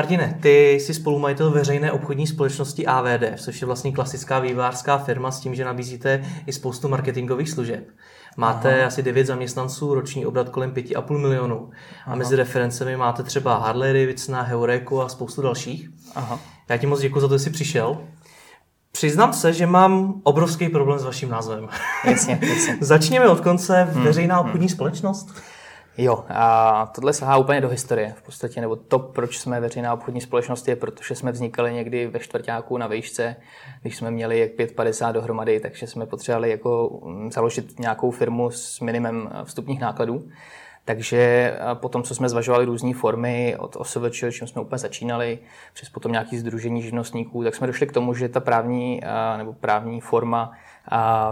Martine, ty jsi spolumajitel veřejné obchodní společnosti AVD, což je vlastně klasická vývářská firma s tím, že nabízíte i spoustu marketingových služeb. Máte Aha. asi 9 zaměstnanců, roční obrat kolem 5,5 milionů. A mezi referencemi máte třeba Harley Davidson, Heuréku a spoustu dalších. Aha. Já ti moc děkuji za to, že jsi přišel. Přiznám se, že mám obrovský problém s vaším názvem. Jasně, jasně. Začněme od konce. Hmm, veřejná hmm. obchodní hmm. společnost. Jo, a tohle sahá úplně do historie v podstatě, nebo to, proč jsme veřejná obchodní společnost, je, protože jsme vznikali někdy ve čtvrtáku na výšce, když jsme měli jak 5,50 dohromady, takže jsme potřebovali jako mm, založit nějakou firmu s minimem vstupních nákladů. Takže potom, co jsme zvažovali různé formy od OSVČ, čím jsme úplně začínali, přes potom nějaký združení živnostníků, tak jsme došli k tomu, že ta právní nebo právní forma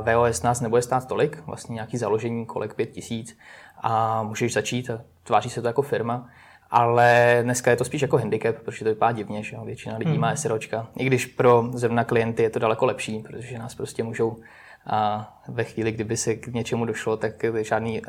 VOS nás nebude stát tolik, vlastně nějaký založení kolek pět tisíc a můžeš začít a tváří se to jako firma. Ale dneska je to spíš jako handicap, protože to vypadá divně, že většina lidí hmm. má SROčka. I když pro zrovna klienty je to daleko lepší, protože nás prostě můžou a ve chvíli, kdyby se k něčemu došlo, tak žádný uh,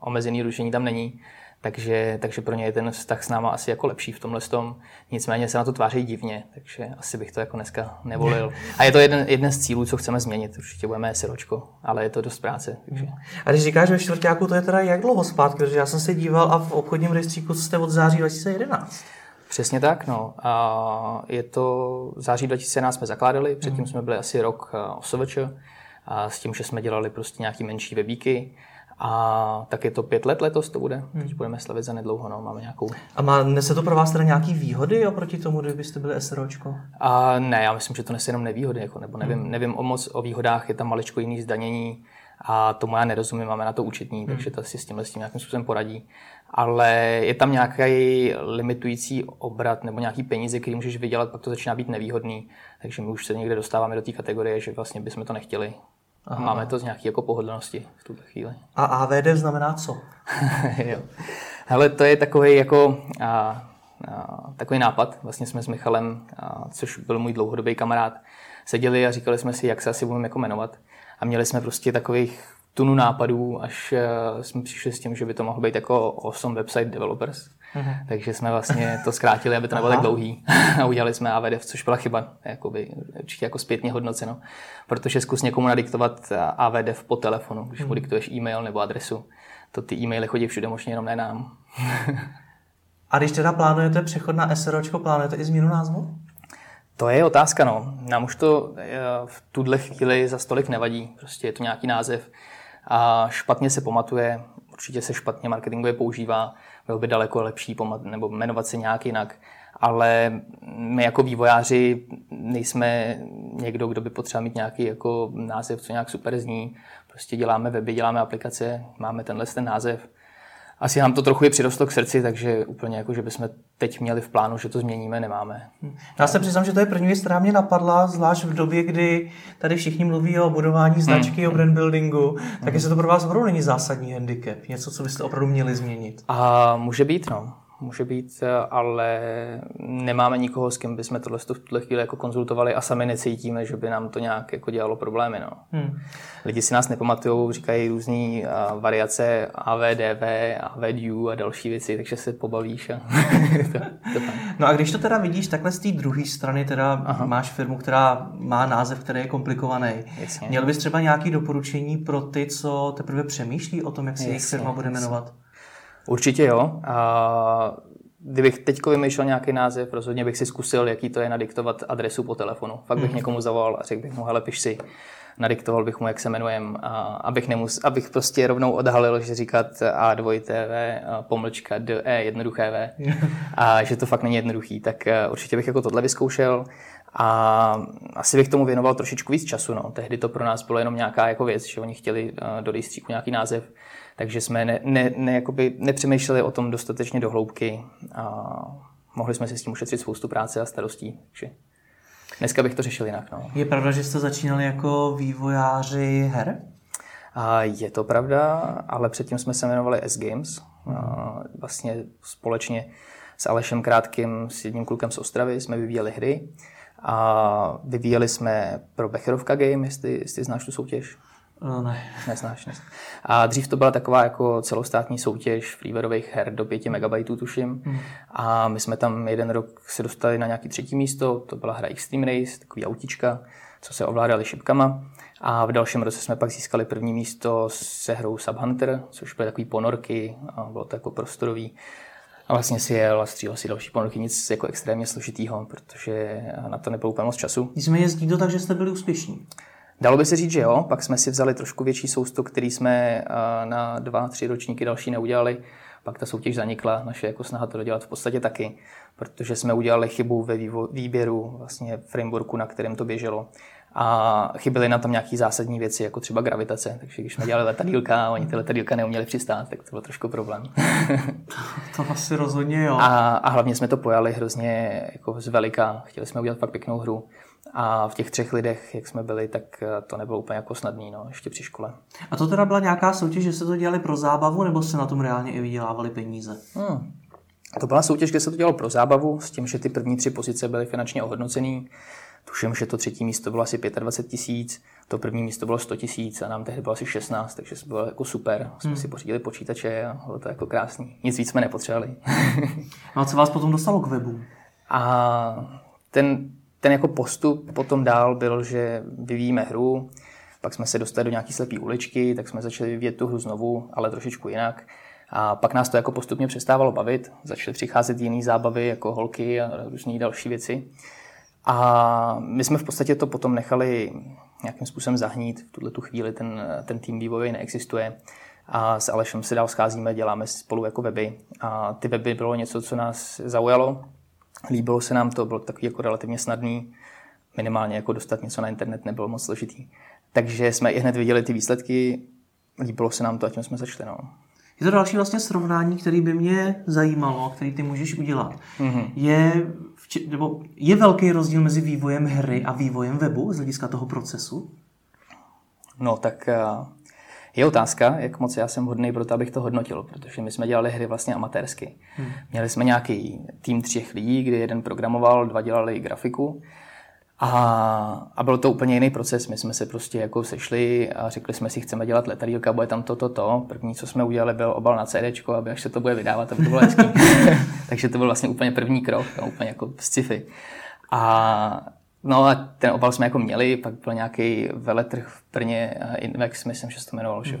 omezený rušení tam není. Takže, takže pro ně je ten vztah s náma asi jako lepší v tomhle tom. Nicméně se na to tváří divně, takže asi bych to jako dneska nevolil. A je to jeden, jeden z cílů, co chceme změnit. Určitě budeme SROčko, ale je to dost práce. Takže. A když říkáš ve čtvrtáku, to je teda jak dlouho zpátky? Protože já jsem se díval a v obchodním rejstříku jste od září 2011. Přesně tak, no. A je to září 2011 jsme zakládali, předtím hmm. jsme byli asi rok OSVČ a s tím, že jsme dělali prostě nějaký menší webíky. A tak je to pět let letos to bude. Hmm. Teď budeme slavit za nedlouho, no, máme nějakou. A má, nese to pro vás teda nějaký výhody oproti tomu, kdybyste byli SROčko? A ne, já myslím, že to nese jenom nevýhody, jako, nebo nevím, hmm. nevím o moc o výhodách, je tam maličko jiný zdanění a tomu já nerozumím, máme na to účetní, hmm. takže to si s tímhle s tím nějakým způsobem poradí. Ale je tam nějaký limitující obrat nebo nějaký peníze, který můžeš vydělat, pak to začíná být nevýhodný. Takže my už se někde dostáváme do té kategorie, že vlastně bychom to nechtěli. Aha. Máme to z nějaké jako pohodlnosti v tuto chvíli. A AVD znamená co? jo. Hele, to je takový jako a, a, takový nápad. Vlastně jsme s Michalem, a, což byl můj dlouhodobý kamarád, seděli a říkali jsme si, jak se asi budeme jako jmenovat. A měli jsme prostě takových tunu nápadů, až uh, jsme přišli s tím, že by to mohlo být jako awesome website developers. Uh-huh. Takže jsme vlastně to zkrátili, aby to nebylo tak dlouhý. a udělali jsme AVDF, což byla chyba, jakoby, určitě jako zpětně hodnoceno. Protože zkus někomu nadiktovat AVDF po telefonu, když uh-huh. mu diktuješ e-mail nebo adresu. To ty e-maily chodí všude, možná jenom ne nám. a když teda plánujete přechod na SROčko, plánujete i změnu názvu? To je otázka, no. Nám už to eh, v tuhle chvíli za stolik nevadí. Prostě je to nějaký název a špatně se pamatuje, určitě se špatně marketingově používá, bylo by daleko lepší pomat, nebo jmenovat se nějak jinak. Ale my jako vývojáři nejsme někdo, kdo by potřeboval mít nějaký jako název, co nějak super zní. Prostě děláme weby, děláme aplikace, máme tenhle ten název asi nám to trochu je přirostlo k srdci, takže úplně jako, že bychom teď měli v plánu, že to změníme, nemáme. Já se přiznám, že to je první věc, která mě napadla, zvlášť v době, kdy tady všichni mluví o budování značky, hmm. o brand buildingu, tak hmm. jestli to pro vás opravdu není zásadní handicap, něco, co byste opravdu měli změnit. A může být, no může být, ale nemáme nikoho, s kým bychom tohle v tuhle chvíli jako konzultovali a sami necítíme, že by nám to nějak jako dělalo problémy. No. Hmm. Lidi si nás nepamatují, říkají různé variace AVDV, AVDU a další věci, takže se pobavíš. A to, to no a když to teda vidíš takhle z té druhé strany, teda Aha. máš firmu, která má název, který je komplikovaný. Jasně. Měl bys třeba nějaké doporučení pro ty, co teprve přemýšlí o tom, jak se jejich firma bude jmenovat? Určitě jo. A kdybych teď vymýšlel nějaký název, rozhodně bych si zkusil, jaký to je nadiktovat adresu po telefonu. Fakt bych mm. někomu zavolal a řekl bych mu, hele, piš si. Nadiktoval bych mu, jak se jmenujem, a abych, nemus, abych prostě rovnou odhalil, že říkat A2 TV, pomlčka D, E, jednoduché V, a že to fakt není jednoduchý. Tak e, určitě bych jako tohle vyzkoušel. A asi bych tomu věnoval trošičku víc času. No. Tehdy to pro nás bylo jenom nějaká jako věc, že oni chtěli e, do rejstříku nějaký název takže jsme ne, ne, ne, jakoby nepřemýšleli o tom dostatečně do hloubky a mohli jsme si s tím ušetřit spoustu práce a starostí. Takže dneska bych to řešil jinak. No. Je pravda, že jste začínali jako vývojáři her? A je to pravda, ale předtím jsme se jmenovali S-Games. A vlastně společně s Alešem Krátkým, s jedním klukem z Ostravy, jsme vyvíjeli hry. A vyvíjeli jsme pro Becherovka Game, jestli, jestli znáš tu soutěž. Uh, ne. Neznáš, neznáš. A dřív to byla taková jako celostátní soutěž freewareových her do 5 MB, tuším. Hmm. A my jsme tam jeden rok se dostali na nějaký třetí místo, to byla hra Extreme Race, takový autička, co se ovládali šipkama. A v dalším roce jsme pak získali první místo se hrou Subhunter, což byly takový ponorky, a bylo to jako prostorový. A vlastně si jel a střílel si další ponorky, nic jako extrémně složitýho, protože na to nebylo úplně moc času. jsme jezdí to tak, že jste byli úspěšní. Dalo by se říct, že jo, pak jsme si vzali trošku větší sousto, který jsme na dva, tři ročníky další neudělali. Pak ta soutěž zanikla, naše jako snaha to dodělat v podstatě taky, protože jsme udělali chybu ve výběru vlastně frameworku, na kterém to běželo a chyběly na tom nějaké zásadní věci, jako třeba gravitace. Takže když jsme dělali letadílka a oni ty letadílka neuměli přistát, tak to byl trošku problém. to asi rozhodně jo. A, a hlavně jsme to pojali hrozně jako z velika. Chtěli jsme udělat fakt pěknou hru. A v těch třech lidech, jak jsme byli, tak to nebylo úplně jako snadný, no, ještě při škole. A to teda byla nějaká soutěž, že se to dělali pro zábavu, nebo se na tom reálně i vydělávali peníze? Hmm. To byla soutěž, kde se to dělalo pro zábavu, s tím, že ty první tři pozice byly finančně ohodnocený. Tuším, že to třetí místo bylo asi 25 tisíc, to první místo bylo 100 tisíc a nám tehdy bylo asi 16, takže to bylo jako super. Jsme hmm. si pořídili počítače a bylo to jako krásný. Nic víc jsme nepotřebovali. no a co vás potom dostalo k webu? A ten, ten jako postup potom dál byl, že vyvíjíme hru, pak jsme se dostali do nějaké slepé uličky, tak jsme začali vyvíjet tu hru znovu, ale trošičku jinak. A pak nás to jako postupně přestávalo bavit, začaly přicházet jiné zábavy, jako holky a různé další věci. A my jsme v podstatě to potom nechali nějakým způsobem zahnít. V tuhle tu chvíli ten, ten tým vývojový neexistuje. A s Alešem se dál scházíme, děláme spolu jako weby. A ty weby bylo něco, co nás zaujalo. Líbilo se nám to, bylo takový jako relativně snadný. Minimálně jako dostat něco na internet nebylo moc složitý. Takže jsme i hned viděli ty výsledky, líbilo se nám to a tím jsme začali. No. Je to další vlastně srovnání, který by mě zajímalo, který ty můžeš udělat. Mm-hmm. Je, nebo je velký rozdíl mezi vývojem hry a vývojem webu z hlediska toho procesu? No tak eh, je otázka, jak moc já jsem hodný pro to, abych to hodnotil, protože my jsme dělali hry vlastně amatérsky. Hmm. Měli jsme nějaký tým třech lidí, kdy jeden programoval, dva dělali grafiku a, a byl to úplně jiný proces. My jsme se prostě jako sešli a řekli jsme si, chceme dělat letadílka, bude tam toto, to, to. První, co jsme udělali, byl obal na CD, aby až se to bude vydávat, to bylo hezký. Takže to byl vlastně úplně první krok, no, úplně jako sci-fi. A No a ten obal jsme jako měli, pak byl nějaký veletrh v Brně, Invex, myslím, že se to jmenoval, že?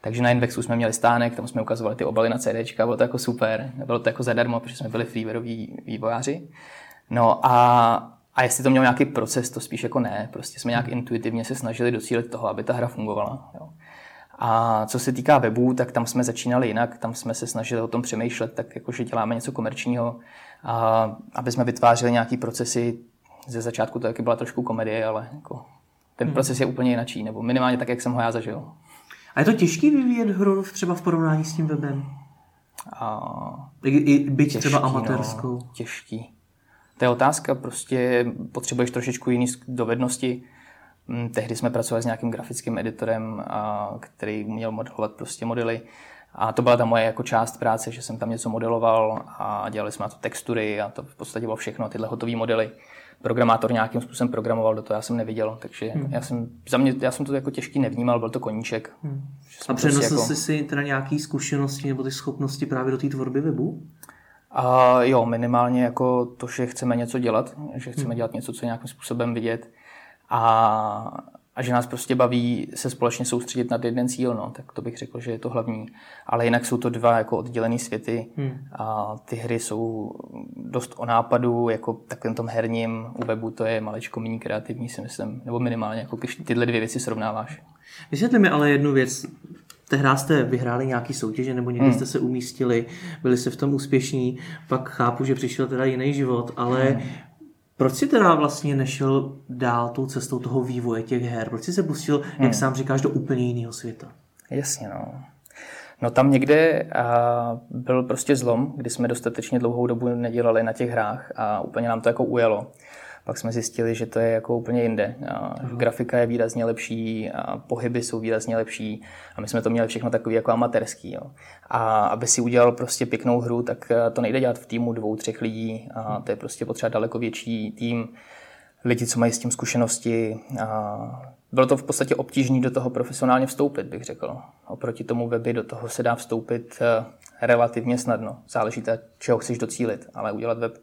Takže na Invexu jsme měli stánek, tam jsme ukazovali ty obaly na CD, bylo to jako super, bylo to jako zadarmo, protože jsme byli freewareoví vývojáři. No a a jestli to mělo nějaký proces, to spíš jako ne. Prostě jsme nějak intuitivně se snažili docílit toho, aby ta hra fungovala. Jo. A co se týká webů, tak tam jsme začínali jinak, tam jsme se snažili o tom přemýšlet, tak jako, že děláme něco komerčního, a aby jsme vytvářeli nějaký procesy. Ze začátku to taky byla trošku komedie, ale jako, ten hmm. proces je úplně jiný, nebo minimálně tak, jak jsem ho já zažil. A je to těžký vyvíjet hru třeba v porovnání s tím webem? A... I, i byť těžký, třeba amatérskou. No, těžký. To je otázka, prostě potřebuješ trošičku jiný dovednosti. Mm, tehdy jsme pracovali s nějakým grafickým editorem, který měl modelovat prostě modely. A to byla ta moje jako část práce, že jsem tam něco modeloval a dělali jsme na to textury a to v podstatě bylo všechno, tyhle hotové modely. Programátor nějakým způsobem programoval, do toho já jsem neviděl, takže hmm. já, jsem, za mě, já jsem to jako těžký nevnímal, byl to koníček. Hmm. A přenesl prostě jako... jsi si teda nějaké zkušenosti nebo ty schopnosti právě do té tvorby webu? A jo, minimálně jako to, že chceme něco dělat, že chceme hmm. dělat něco, co je nějakým způsobem vidět a, a že nás prostě baví se společně soustředit na jeden cíl, no, tak to bych řekl, že je to hlavní. Ale jinak jsou to dva jako oddělené světy hmm. a ty hry jsou dost o nápadu, jako takovým tom herním, u webu to je malečko méně kreativní, si myslím, nebo minimálně, jako když tyhle dvě věci srovnáváš. Vysvětli mi ale jednu věc tehdy jste vyhráli nějaký soutěže nebo někdy hmm. jste se umístili, byli jste v tom úspěšní, pak chápu, že přišel teda jiný život, ale hmm. Proč si teda vlastně nešel dál tou cestou toho vývoje těch her? Proč jsi se pustil, hmm. jak sám říkáš, do úplně jiného světa? Jasně, no. No tam někde a, byl prostě zlom, kdy jsme dostatečně dlouhou dobu nedělali na těch hrách a úplně nám to jako ujelo. Pak jsme zjistili, že to je jako úplně jinde. A grafika je výrazně lepší, a pohyby jsou výrazně lepší a my jsme to měli všechno takový jako amatérský. Jo. A aby si udělal prostě pěknou hru, tak eh, to nejde dělat v týmu dvou, třech lidí a to je prostě potřeba daleko větší tým, lidi, co mají s tím zkušenosti, a bylo to v podstatě obtížné do toho profesionálně vstoupit, bych řekl. Oproti tomu weby do toho se dá vstoupit eh, relativně snadno. Záleží to, čeho chceš docílit, ale udělat web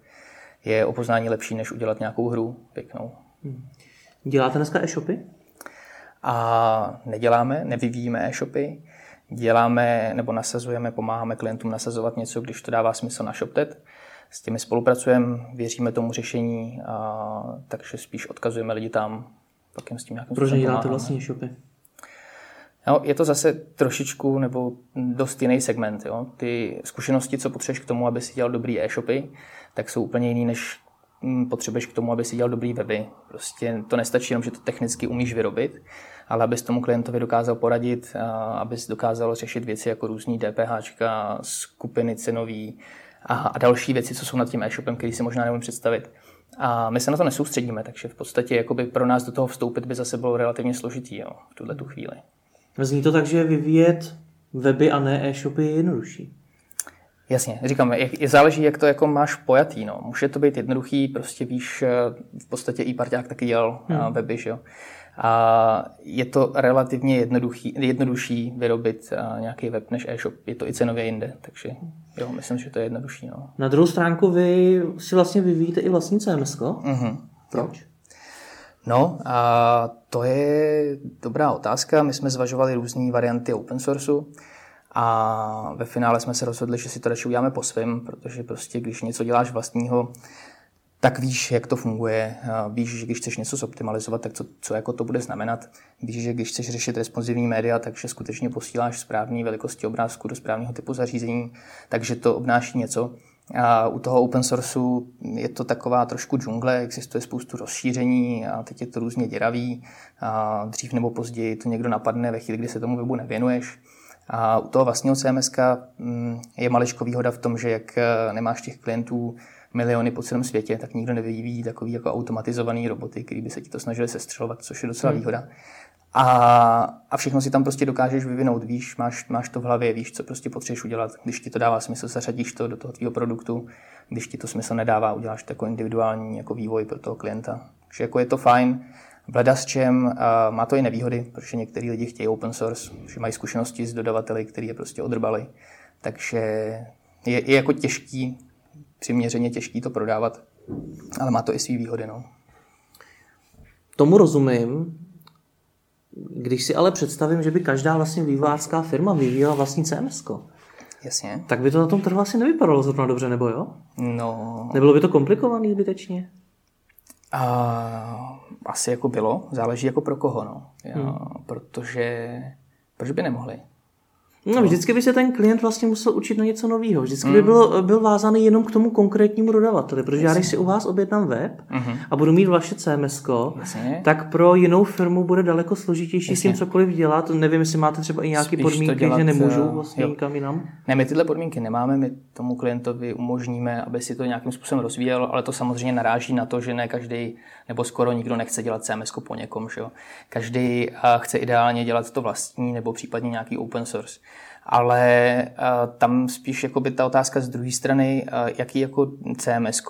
je o poznání lepší, než udělat nějakou hru pěknou. Hmm. Děláte dneska e-shopy? A neděláme, nevyvíjíme e-shopy. Děláme nebo nasazujeme, pomáháme klientům nasazovat něco, když to dává smysl na ShopTet. S těmi spolupracujeme, věříme tomu řešení, a, takže spíš odkazujeme lidi tam, pak jim s tím nějakým Proč děláte vlastně shopy? No, je to zase trošičku nebo dost jiný segment. Jo? Ty zkušenosti, co potřebuješ k tomu, aby si dělal dobrý e-shopy, tak jsou úplně jiný, než hm, potřebuješ k tomu, aby si dělal dobrý weby. Prostě to nestačí jenom, že to technicky umíš vyrobit, ale abys tomu klientovi dokázal poradit, abys dokázal řešit věci jako různý DPH, skupiny cenový a, další věci, co jsou nad tím e-shopem, který si možná neumím představit. A my se na to nesoustředíme, takže v podstatě jakoby pro nás do toho vstoupit by zase bylo relativně složitý jo, v tuhle tu chvíli. Zní to tak, že vyvíjet weby a ne e-shopy je jednodušší. Jasně, říkám, je, je záleží, jak to jako máš pojatý. No. Může to být jednoduchý, prostě víš, eh, v podstatě i parťák taky dělal eh, hmm. weby, že jo. A je to relativně jednoduchý, jednodušší vyrobit eh, nějaký web než e-shop. Je to i cenově jinde, takže jo, myslím, že to je jednodušší. No. Na druhou stránku vy si vlastně vyvíjíte i vlastní CMS. Mm-hmm. Proč? No, a to je dobrá otázka. My jsme zvažovali různé varianty open sourceu a ve finále jsme se rozhodli, že si to radši uděláme po svém, protože prostě když něco děláš vlastního, tak víš, jak to funguje, víš, že když chceš něco zoptimalizovat, tak co, co jako to bude znamenat. Víš, že když chceš řešit responsivní média, takže skutečně posíláš správné velikosti obrázku do správného typu zařízení, takže to obnáší něco. A u toho open sourceu je to taková trošku džungle, existuje spoustu rozšíření a teď je to různě děravý. A dřív nebo později to někdo napadne ve chvíli, kdy se tomu webu nevěnuješ. A u toho vlastního CMS mm, je maličko výhoda v tom, že jak eh, nemáš těch klientů miliony po celém světě, tak nikdo nevyvíjí takový jako automatizovaný roboty, který by se ti to snažili sestřelovat, což je docela hmm. výhoda. A, a všechno si tam prostě dokážeš vyvinout, víš, máš, máš to v hlavě, víš, co prostě potřebuješ udělat. Když ti to dává smysl, zařadíš to do toho tvého produktu. Když ti to smysl nedává, uděláš to jako individuální jako vývoj pro toho klienta. Takže jako je to fajn. Bleda s čem, má to i nevýhody, protože některý lidi chtějí open source, že mají zkušenosti s dodavateli, který je prostě odrbali. Takže je, je jako těžký, přiměřeně těžký to prodávat, ale má to i své výhody. No. Tomu rozumím. Když si ale představím, že by každá vlastně vývářská firma vyvíjela vlastní CMS, Jasně. tak by to na tom trhu asi nevypadalo zrovna dobře, nebo jo? No. Nebylo by to komplikovaný zbytečně? A, asi jako bylo, záleží jako pro koho, no. Já, hmm. Protože, proč by nemohli? No, vždycky by se ten klient vlastně musel učit na něco nového. Vždycky mm. by byl, byl vázaný jenom k tomu konkrétnímu dodavateli, protože Jasně. já když si u vás objednám web mm-hmm. a budu mít vaše CMS, tak pro jinou firmu bude daleko složitější Jasně. s tím cokoliv dělat. Nevím, jestli máte třeba i nějaké podmínky, dělat, že nemůžu eh, vlastně jo. nikam jinam. Ne, my tyhle podmínky nemáme, my tomu klientovi umožníme, aby si to nějakým způsobem rozvíjel, ale to samozřejmě naráží na to, že ne každý nebo skoro nikdo nechce dělat CMS po někom. Že jo? Každý eh, chce ideálně dělat to vlastní nebo případně nějaký open source ale uh, tam spíš jakoby ta otázka z druhé strany, uh, jaký jako CMS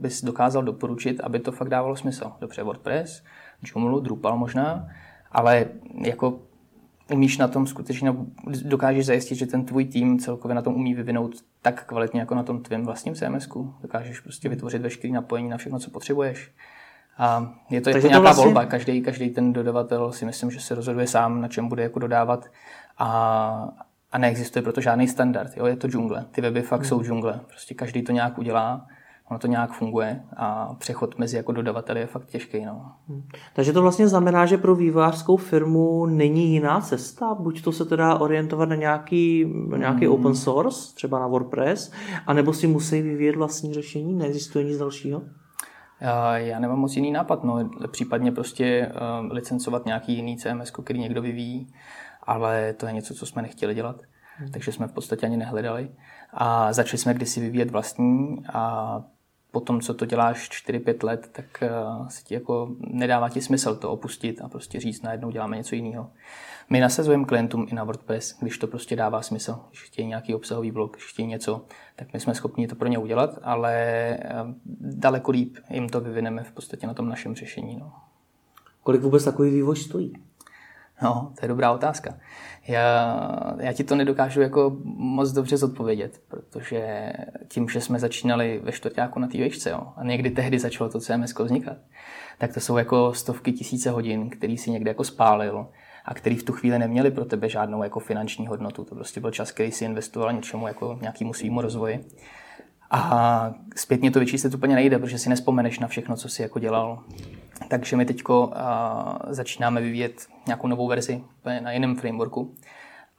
bys dokázal doporučit, aby to fakt dávalo smysl. Dobře, WordPress, Joomla, Drupal možná, ale jako umíš na tom skutečně, dokážeš zajistit, že ten tvůj tým celkově na tom umí vyvinout tak kvalitně jako na tom tvém vlastním CMS. Dokážeš prostě vytvořit veškerý napojení na všechno, co potřebuješ. A je to, jako nějaká vlastně... volba. Každý, každý ten dodavatel si myslím, že se rozhoduje sám, na čem bude jako dodávat. A, a neexistuje proto žádný standard. Jo? Je to džungle. Ty weby fakt hmm. jsou džungle. Prostě každý to nějak udělá, ono to nějak funguje a přechod mezi jako dodavateli je fakt těžký. No. Hmm. Takže to vlastně znamená, že pro vývojářskou firmu není jiná cesta? Buď to se teda orientovat na nějaký, nějaký hmm. open source, třeba na WordPress, anebo si musí vyvíjet vlastní řešení? Neexistuje nic dalšího? Já nemám moc jiný nápad, no, případně prostě uh, licencovat nějaký jiný CMS, který někdo vyvíjí ale to je něco, co jsme nechtěli dělat, hmm. takže jsme v podstatě ani nehledali. A začali jsme kdysi vyvíjet vlastní a potom, co to děláš 4-5 let, tak uh, se ti jako nedává ti smysl to opustit a prostě říct, najednou děláme něco jiného. My nasazujeme klientům i na WordPress, když to prostě dává smysl. Když chtějí nějaký obsahový blok, když chtějí něco, tak my jsme schopni to pro ně udělat, ale uh, daleko líp jim to vyvineme v podstatě na tom našem řešení. No. Kolik vůbec takový vývoj stojí? No, to je dobrá otázka. Já, já ti to nedokážu jako moc dobře zodpovědět, protože tím, že jsme začínali ve čtvrtáku na té výšce, jo, a někdy tehdy začalo to CMS vznikat, tak to jsou jako stovky tisíce hodin, který si někde jako spálil a který v tu chvíli neměli pro tebe žádnou jako finanční hodnotu. To prostě byl čas, který si investoval něčemu jako nějakému svýmu rozvoji. A zpětně to vyčíslit úplně nejde, protože si nespomeneš na všechno, co si jako dělal. Takže my teď začínáme vyvíjet nějakou novou verzi na jiném frameworku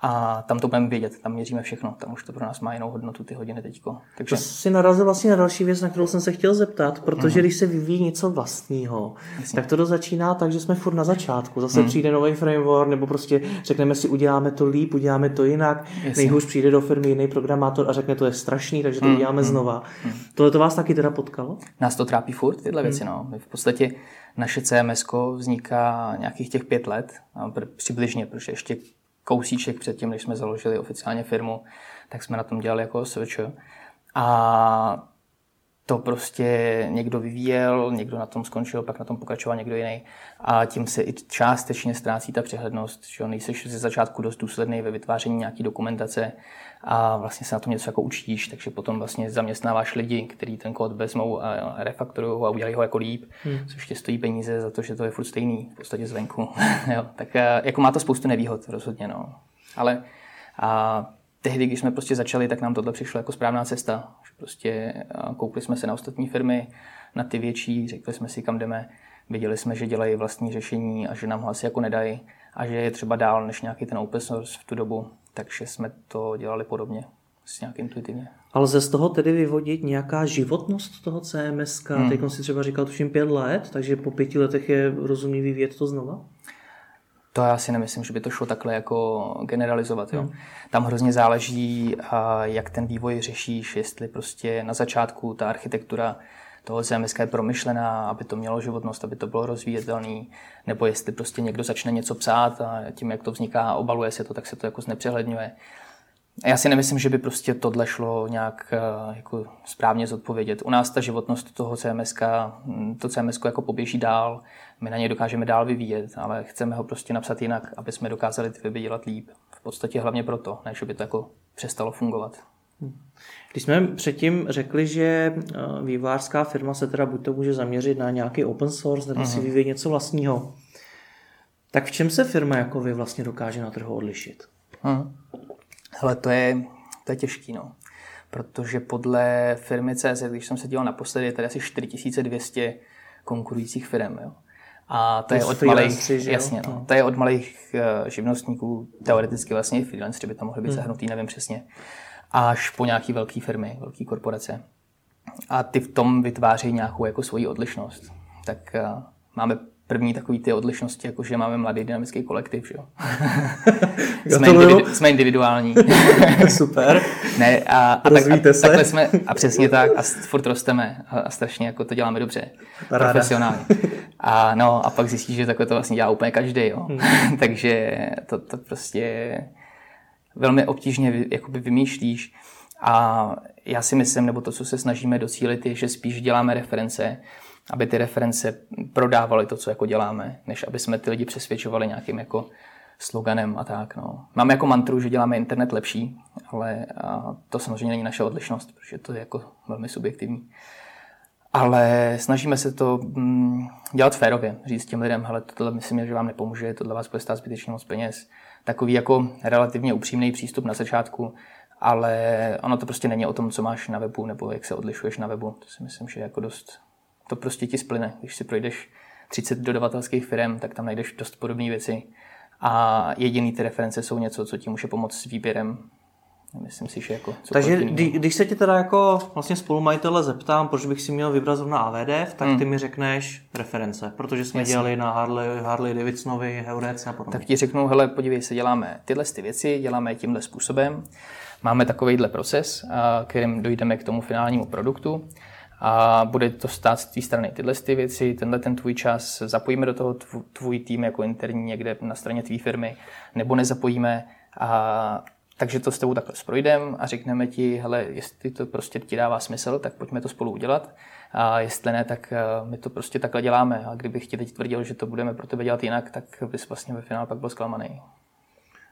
a tam to budeme vědět, tam měříme všechno, tam už to pro nás má jinou hodnotu ty hodiny teďko. Takže... To si narazil vlastně na další věc, na kterou jsem se chtěl zeptat, protože mm. když se vyvíjí něco vlastního, Jasně. tak to do začíná tak, že jsme furt na začátku. Zase mm. přijde nový framework, nebo prostě řekneme si, uděláme to líp, uděláme to jinak. Jasně. Nejhůř přijde do firmy jiný programátor a řekne, to je strašný, takže to mm. uděláme mm. znova. Mm. Tohle to vás taky teda potkalo? Nás to trápí furt, tyhle mm. věci. No. My v podstatě naše CMS vzniká nějakých těch pět let, přibližně, protože ještě kousíček předtím, než jsme založili oficiálně firmu, tak jsme na tom dělali jako SVČ. A to prostě někdo vyvíjel, někdo na tom skončil, pak na tom pokračoval někdo jiný. A tím se i částečně ztrácí ta přehlednost, že nejseš ze začátku dost důsledný ve vytváření nějaké dokumentace a vlastně se na tom něco jako učíš, takže potom vlastně zaměstnáváš lidi, kteří ten kód vezmou a refaktorují a udělají ho jako líp, hmm. což tě stojí peníze za to, že to je furt stejný v podstatě zvenku. jo, tak eh, jako má to spoustu nevýhod rozhodně, no. Ale a tehdy, když jsme prostě začali, tak nám tohle přišlo jako správná cesta. Prostě koukli jsme se na ostatní firmy, na ty větší, řekli jsme si, kam jdeme. Viděli jsme, že dělají vlastní řešení a že nám ho asi jako nedají a že je třeba dál než nějaký ten open source v tu dobu. Takže jsme to dělali podobně, s nějak intuitivně. Ale lze z toho tedy vyvodit nějaká životnost toho CMS? Hmm. Teď si třeba říkal tuším pět let, takže po pěti letech je rozumný vyvíjet to znova? To já si nemyslím, že by to šlo takhle jako generalizovat. Jo. Hmm. Tam hrozně záleží, jak ten vývoj řešíš, jestli prostě na začátku ta architektura toho CMS je promyšlená, aby to mělo životnost, aby to bylo rozvíjetelný, nebo jestli prostě někdo začne něco psát a tím, jak to vzniká, obaluje se to, tak se to jako znepřehledňuje. Já si nemyslím, že by prostě tohle šlo nějak eh, jako správně zodpovědět. U nás ta životnost toho CMS, hm, to CMS jako poběží dál, my na něj dokážeme dál vyvíjet, ale chceme ho prostě napsat jinak, aby jsme dokázali ty weby dělat líp. V podstatě hlavně proto, než by to jako přestalo fungovat. Když jsme předtím řekli, že eh, vývářská firma se teda buď to může zaměřit na nějaký open source, nebo uh-huh. si mhm. vyvíjet něco vlastního, tak v čem se firma jako vy vlastně dokáže na trhu odlišit? Uh-huh. Hele, to je, to je těžký, no. Protože podle firmy CZ, když jsem se díval naposledy, je tady asi 4200 konkurujících firm. Jo. A to je od malých, jasně, no, to je od malých uh, živnostníků, teoreticky vlastně i freelanceri by tam mohli být hmm. zahrnutý, nevím přesně, až po nějaký velké firmy, velké korporace. A ty v tom vytvářejí nějakou jako svoji odlišnost. Tak uh, máme první takový ty odlišnosti, jako že máme mladý dynamický kolektiv, že jo. jsme, individu, jsme individuální. Super. ne, a, a, tak, a, se. takhle jsme, a přesně tak, a furt rosteme a, a strašně jako to děláme dobře, Ráda. profesionálně. A no, a pak zjistíš, že takhle to vlastně dělá úplně každý, jo. Hmm. Takže to, to prostě velmi obtížně jakoby vymýšlíš. A já si myslím, nebo to, co se snažíme docílit, je, že spíš děláme reference, aby ty reference prodávaly to, co jako děláme, než aby jsme ty lidi přesvědčovali nějakým jako sloganem a tak. No. Máme jako mantru, že děláme internet lepší, ale to samozřejmě není naše odlišnost, protože to je jako velmi subjektivní. Ale snažíme se to mm, dělat férově, říct těm lidem, hele, tohle myslím, že vám nepomůže, tohle vás bude stát zbytečně moc peněz. Takový jako relativně upřímný přístup na začátku, ale ono to prostě není o tom, co máš na webu nebo jak se odlišuješ na webu. To si myslím, že je jako dost to prostě ti splyne. Když si projdeš 30 dodavatelských firm, tak tam najdeš dost podobné věci. A jediný ty reference jsou něco, co ti může pomoct s výběrem. Myslím si, že jako... Takže kdy, když se tě teda jako vlastně spolumajitele zeptám, proč bych si měl vybrat zrovna AVDF, tak hmm. ty mi řekneš reference, protože jsme Jasně. dělali na Harley, Harley Davidsonovi, Heurece a podobně. Tak ti řeknu, hele, podívej se, děláme tyhle ty věci, děláme tímhle způsobem. Máme takovýhle proces, kterým dojdeme k tomu finálnímu produktu a bude to stát z té strany tyhle ty věci, tenhle ten tvůj čas, zapojíme do toho tvůj tým jako interní někde na straně tvý firmy, nebo nezapojíme a takže to s tebou takhle projdem a řekneme ti, hele, jestli to prostě ti dává smysl, tak pojďme to spolu udělat. A jestli ne, tak eh, my to prostě takhle děláme. A kdybych ti teď tvrdil, že to budeme pro tebe dělat jinak, tak bys vlastně ve finále pak byl zklamaný.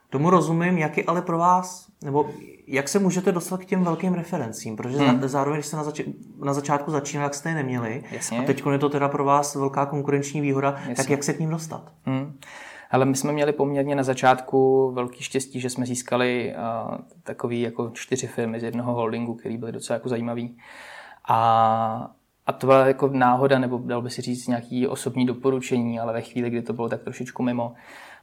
Tomu rozumím, jak je ale pro vás, nebo jak se můžete dostat k těm velkým referencím, protože hmm. zároveň, když jste na, zač- na začátku začínali, jak jste je neměli, Jasně. a teď je to teda pro vás velká konkurenční výhoda, Jasně. tak jak se k ním dostat? Hmm. Ale my jsme měli poměrně na začátku velký štěstí, že jsme získali uh, takový jako čtyři firmy z jednoho holdingu, který byly docela jako zajímavý. A, a to byla jako náhoda, nebo dal by si říct nějaký osobní doporučení, ale ve chvíli, kdy to bylo tak trošičku mimo,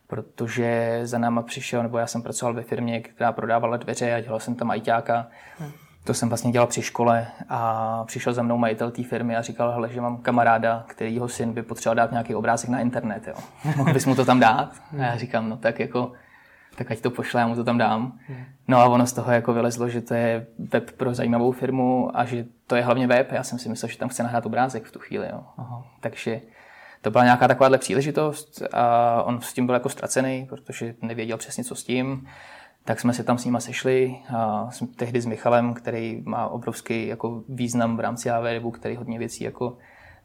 protože za náma přišel, nebo já jsem pracoval ve firmě, která prodávala dveře a dělal jsem tam ajťáka. Hmm. To jsem vlastně dělal při škole a přišel za mnou majitel té firmy a říkal, hele, že mám kamaráda, kterýho syn by potřeboval dát nějaký obrázek na internet. Jo. Mohl bys mu to tam dát? A já říkám, no tak jako, tak ať to pošle, já mu to tam dám. No a ono z toho jako vylezlo, že to je web pro zajímavou firmu a že to je hlavně web. Já jsem si myslel, že tam chce nahrát obrázek v tu chvíli. Jo. Aha. Takže to byla nějaká takováhle příležitost a on s tím byl jako ztracený, protože nevěděl přesně, co s tím. Tak jsme se tam s nima sešli a tehdy s Michalem, který má obrovský jako význam v rámci AVDebu, který hodně věcí jako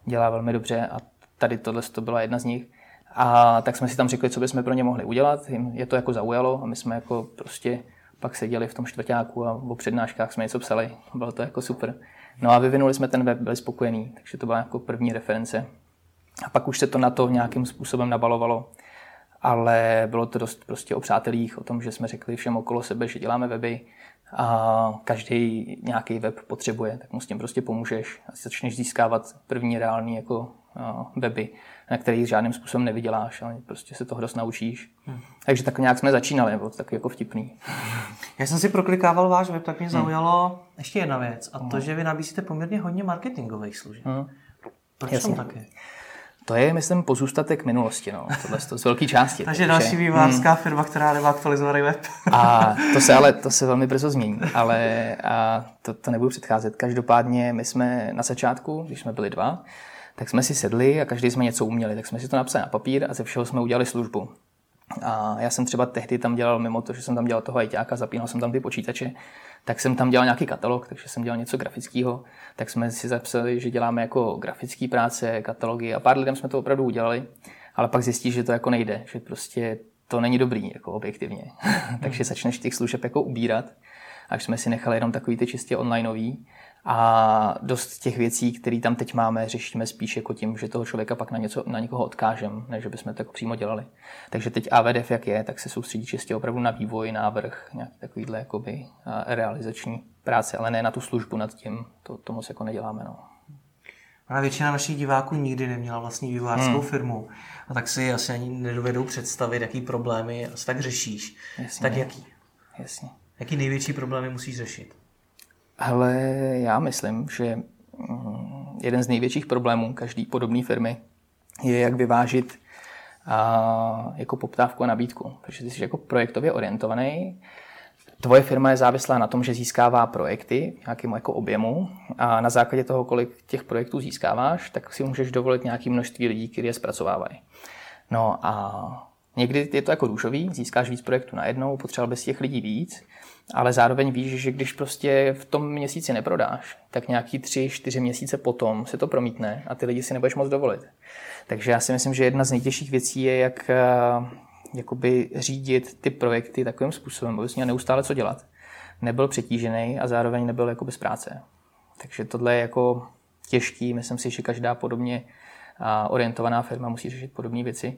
dělá velmi dobře a tady tohle to byla jedna z nich. A tak jsme si tam řekli, co bychom pro ně mohli udělat. Je to jako zaujalo a my jsme jako prostě pak seděli v tom čtvrtáku a o přednáškách jsme něco psali. Bylo to jako super. No a vyvinuli jsme ten web, byli spokojení, takže to byla jako první reference. A pak už se to na to nějakým způsobem nabalovalo. Ale bylo to dost prostě o přátelích, o tom, že jsme řekli všem okolo sebe, že děláme weby a každý nějaký web potřebuje, tak mu s tím prostě pomůžeš a začneš získávat první reální jako weby, na kterých žádným způsobem nevyděláš, ale prostě se toho dost naučíš. Hmm. Takže tak nějak jsme začínali, bylo to taky jako vtipný. Já jsem si proklikával váš web, tak mě hmm. zaujalo hmm. ještě jedna věc a to, hmm. že vy nabízíte poměrně hodně marketingových služeb. Hmm. Proč Jasně. tam také? To je, myslím, pozůstatek minulosti, no. Tohle to z velké části. takže, další vývářská hmm. firma, která nemá aktualizovaný web. a to se ale to se velmi brzo změní, ale a to, to nebudu předcházet. Každopádně my jsme na začátku, když jsme byli dva, tak jsme si sedli a každý jsme něco uměli, tak jsme si to napsali na papír a ze všeho jsme udělali službu. A já jsem třeba tehdy tam dělal, mimo to, že jsem tam dělal toho ajťáka, zapínal jsem tam ty počítače, tak jsem tam dělal nějaký katalog, takže jsem dělal něco grafického, tak jsme si zapsali, že děláme jako grafické práce, katalogy a pár lidem jsme to opravdu udělali, ale pak zjistíš, že to jako nejde, že prostě to není dobrý, jako objektivně. takže začneš těch služeb jako ubírat, až jsme si nechali jenom takový ty čistě onlineový a dost těch věcí, které tam teď máme, řešíme spíš jako tím, že toho člověka pak na, něco, na někoho odkážem, než bychom to jako přímo dělali. Takže teď AVDF jak je, tak se soustředí čistě opravdu na vývoj, návrh, nějaký takovýhle jakoby realizační práce, ale ne na tu službu nad tím, to, to moc jako neděláme. No. A většina našich diváků nikdy neměla vlastní vývojářskou hmm. firmu, a tak si asi ani nedovedou představit, jaký problémy asi tak řešíš. Jasně, tak jaký? Jasně. Jaký největší problémy musíš řešit? Ale já myslím, že mm, jeden z největších problémů každé podobné firmy je, jak vyvážit a, jako poptávku a nabídku. Protože ty jsi jako projektově orientovaný, Tvoje firma je závislá na tom, že získává projekty v nějakém jako objemu a na základě toho, kolik těch projektů získáváš, tak si můžeš dovolit nějaké množství lidí, kteří je zpracovávají. No a někdy je to jako růžový, získáš víc projektů najednou, potřeboval bys těch lidí víc, ale zároveň víš, že když prostě v tom měsíci neprodáš, tak nějaký tři, čtyři měsíce potom se to promítne a ty lidi si nebudeš moc dovolit. Takže já si myslím, že jedna z nejtěžších věcí je, jak eh, jakoby řídit ty projekty takovým způsobem, aby měl neustále co dělat. Nebyl přetížený a zároveň nebyl jako bez práce. Takže tohle je jako těžký. Myslím si, že každá podobně orientovaná firma musí řešit podobné věci.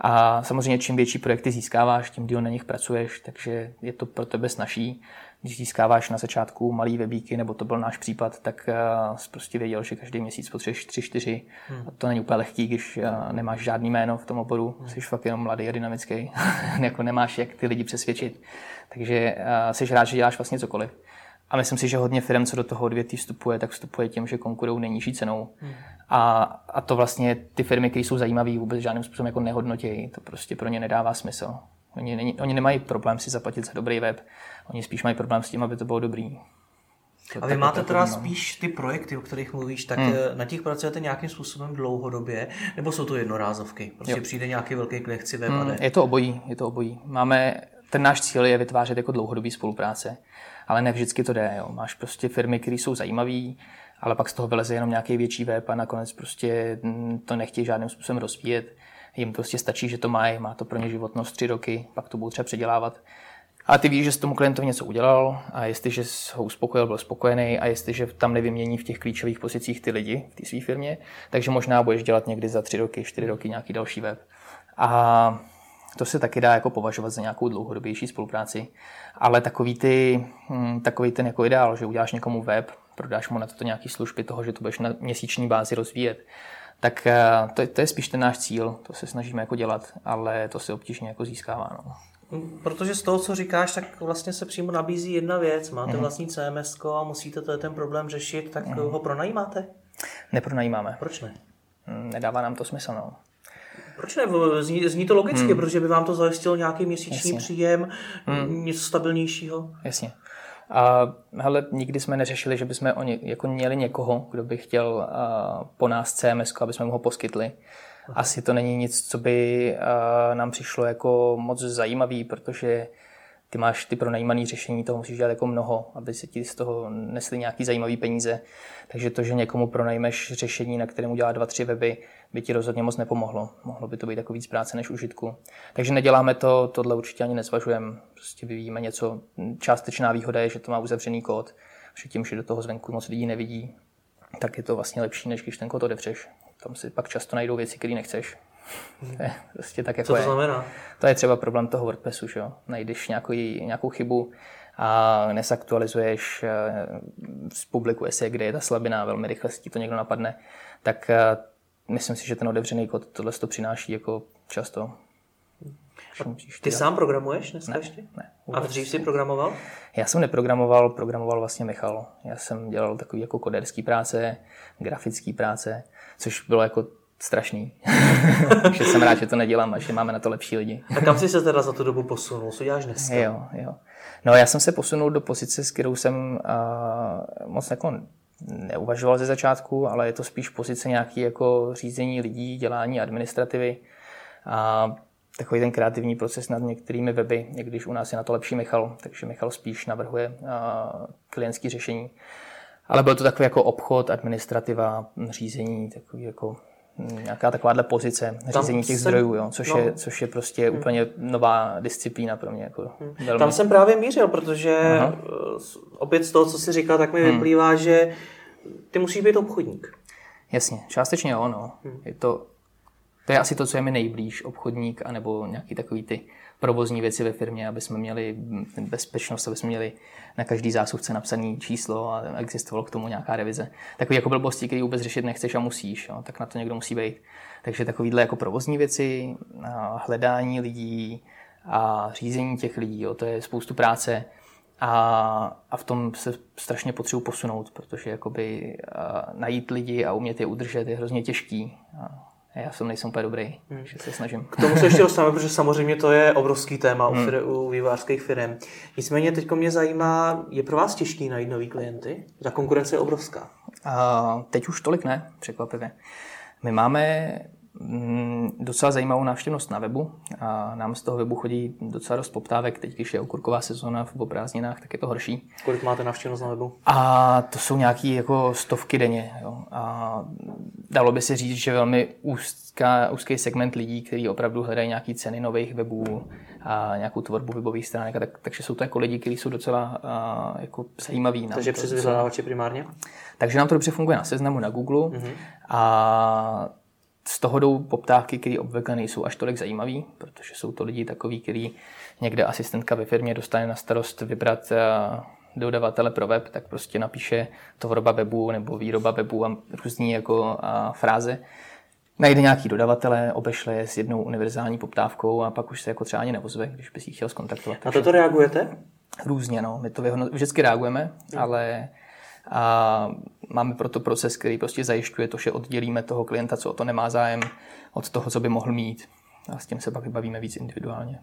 A samozřejmě čím větší projekty získáváš, tím díl na nich pracuješ, takže je to pro tebe snaží. Když získáváš na začátku malý webíky, nebo to byl náš případ, tak uh, jsi prostě věděl, že každý měsíc potřebuješ tři, čtyři. Hmm. A to není úplně lehký, když uh, nemáš žádný jméno v tom oboru, hmm. jsi fakt jenom mladý a dynamický, jako nemáš jak ty lidi přesvědčit. Takže uh, jsi rád, že děláš vlastně cokoliv. A myslím si, že hodně firm, co do toho odvětví vstupuje, tak vstupuje tím, že konkurují nejnižší cenou. Hmm. A, a to vlastně ty firmy, které jsou zajímavé, vůbec žádným způsobem jako nehodnotějí. To prostě pro ně nedává smysl. Oni, není, oni nemají problém si zaplatit za dobrý web, oni spíš mají problém s tím, aby to bylo dobrý. To a vy máte teda spíš ty projekty, o kterých mluvíš, tak hmm. Eh, na těch pracujete nějakým způsobem dlouhodobě, nebo jsou to jednorázovky? Prostě jo. přijde nějaký velký klient, chci web hmm, Je to obojí, je to obojí. Máme ten náš cíl je vytvářet jako dlouhodobý spolupráce, ale ne vždycky to jde. Jo. Máš prostě firmy, které jsou zajímavé, ale pak z toho vyleze jenom nějaký větší web a nakonec prostě mm, to nechtějí žádným způsobem rozvíjet. Jim prostě stačí, že to mají, má to pro ně životnost tři roky, pak to budou třeba předělávat. A ty víš, že s tomu klientovi něco udělal a jestliže ho uspokojil, byl spokojený a jestliže tam nevymění v těch klíčových pozicích ty lidi v té své firmě, takže možná budeš dělat někdy za tři roky, čtyři roky nějaký další web. A to se taky dá jako považovat za nějakou dlouhodobější spolupráci. Ale takový, ty, hm, takový ten jako ideál, že uděláš někomu web, prodáš mu na to nějaké služby toho, že to budeš na měsíční bázi rozvíjet, tak eh, to, to je spíš ten náš cíl, to se snažíme jako dělat, ale to se obtížně jako získává. No. Protože z toho, co říkáš, tak vlastně se přímo nabízí jedna věc. Máte mm-hmm. vlastní CMS a musíte ten problém řešit, tak mm-hmm. ho pronajímáte? Nepronajímáme. Proč ne? Nedává nám to smysl, no. Proč ne? Zní, zní to logicky, hmm. protože by vám to zajistilo nějaký měsíční Jasně. příjem, hmm. něco stabilnějšího. Jasně. A hele, nikdy jsme neřešili, že bychom oni, jako měli někoho, kdo by chtěl uh, po nás CMS, aby jsme mu ho poskytli. Asi to není nic, co by uh, nám přišlo jako moc zajímavý, protože ty máš ty pronajímané řešení, toho musíš dělat jako mnoho, aby se ti z toho nesly nějaký zajímavý peníze. Takže to, že někomu pronajmeš řešení, na kterém udělá dva, tři weby, by ti rozhodně moc nepomohlo. Mohlo by to být jako víc práce než užitku. Takže neděláme to, tohle určitě ani nezvažujeme. Prostě vyvíjíme něco. Částečná výhoda je, že to má uzavřený kód, že tím, že do toho zvenku moc lidí nevidí, tak je to vlastně lepší, než když ten kód otevřeš. Tam si pak často najdou věci, které nechceš. To je prostě tak, jako Co to je. znamená? To je třeba problém toho WordPressu, že jo? Najdeš nějakou, nějakou chybu a nesaktualizuješ, eh, publikuje si, kde je ta slabina, velmi rychle si ti to někdo napadne, tak eh, myslím si, že ten otevřený kód tohle to přináší jako často. Ty sám programuješ dneska ne, ještě? Ne. A dřív jsi programoval? Já jsem neprogramoval, programoval vlastně Michal. Já jsem dělal takový jako koderský práce, grafický práce, což bylo jako strašný. že jsem rád, že to nedělám a že máme na to lepší lidi. a kam jsi se teda za tu dobu posunul? Co děláš dneska? Jo, jo. No já jsem se posunul do pozice, s kterou jsem uh, moc jako neuvažoval ze začátku, ale je to spíš pozice nějaký jako řízení lidí, dělání administrativy a takový ten kreativní proces nad některými weby, i když u nás je na to lepší Michal, takže Michal spíš navrhuje klientský řešení. Ale byl to takový jako obchod, administrativa, řízení, takový jako nějaká takováhle pozice řízení těch jsem, zdrojů, jo, což, no. je, což je prostě hmm. úplně nová disciplína pro mě. Jako hmm. velmi... Tam jsem právě mířil, protože Aha. opět z toho, co jsi říkal, tak mi hmm. vyplývá, že ty musíš být obchodník. Jasně, částečně jo, no. Hmm. Je to, to je asi to, co je mi nejblíž, obchodník, anebo nějaký takový ty provozní věci ve firmě, aby jsme měli bezpečnost, aby jsme měli na každý zásuvce napsané číslo a existovalo k tomu nějaká revize. Takový jako blbosti, který vůbec řešit nechceš a musíš, jo, tak na to někdo musí být. Takže takovýhle jako provozní věci, hledání lidí a řízení těch lidí, jo, to je spoustu práce a, a v tom se strašně potřebuji posunout, protože jakoby najít lidi a umět je udržet je hrozně těžký. A já jsem nejsem úplně dobrý, hmm. že se snažím. K tomu se ještě dostaneme, protože samozřejmě to je obrovský téma hmm. u, fir- u vývářských firm. Nicméně teď mě zajímá, je pro vás těžký najít nový klienty? Ta konkurence je obrovská. A teď už tolik ne, překvapivě. My máme docela zajímavou návštěvnost na webu a nám z toho webu chodí docela dost poptávek. Teď, když je okurková sezóna v prázdninách, tak je to horší. Kolik máte návštěvnost na webu? A to jsou nějaké jako stovky denně. Jo. A dalo by se říct, že velmi úzká, úzký segment lidí, kteří opravdu hledají nějaké ceny nových webů a nějakou tvorbu webových stránek. Tak, takže jsou to jako lidi, kteří jsou docela a, jako zajímaví. Takže přes vyhledávače primárně? Takže nám to dobře funguje na seznamu na Google. Mm-hmm. A z toho jdou poptávky, které obvykle nejsou až tolik zajímavé, protože jsou to lidi takový, který někde asistentka ve firmě dostane na starost vybrat eh, dodavatele pro web, tak prostě napíše tvorba webu nebo výroba webu a různý jako a fráze. Najde nějaký dodavatele, obešle je s jednou univerzální poptávkou a pak už se jako třeba ani nevozve, když by si chtěl skontaktovat. Na to reagujete? Různě, no. My to vyhodno... vždycky reagujeme, ale a máme proto proces, který prostě zajišťuje to, že oddělíme toho klienta, co o to nemá zájem, od toho, co by mohl mít. A s tím se pak vybavíme víc individuálně.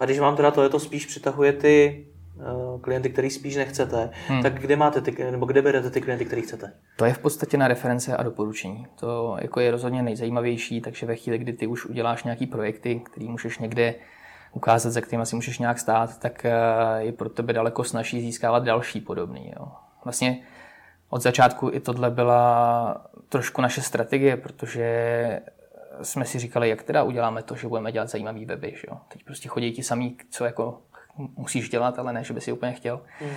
A když vám teda to, to spíš přitahuje ty uh, klienty, který spíš nechcete, hmm. tak kde máte ty, nebo kde berete ty klienty, který chcete? To je v podstatě na reference a doporučení. To jako je rozhodně nejzajímavější, takže ve chvíli, kdy ty už uděláš nějaký projekty, který můžeš někde ukázat, za kterým si můžeš nějak stát, tak eh, je pro tebe daleko snaží získávat další podobný. Jo. Vlastně od začátku i tohle byla trošku naše strategie, protože jsme si říkali, jak teda uděláme to, že budeme dělat zajímavý weby. Že jo? Teď prostě chodí ti samý, co jako musíš dělat, ale ne, že by si úplně chtěl. Mm.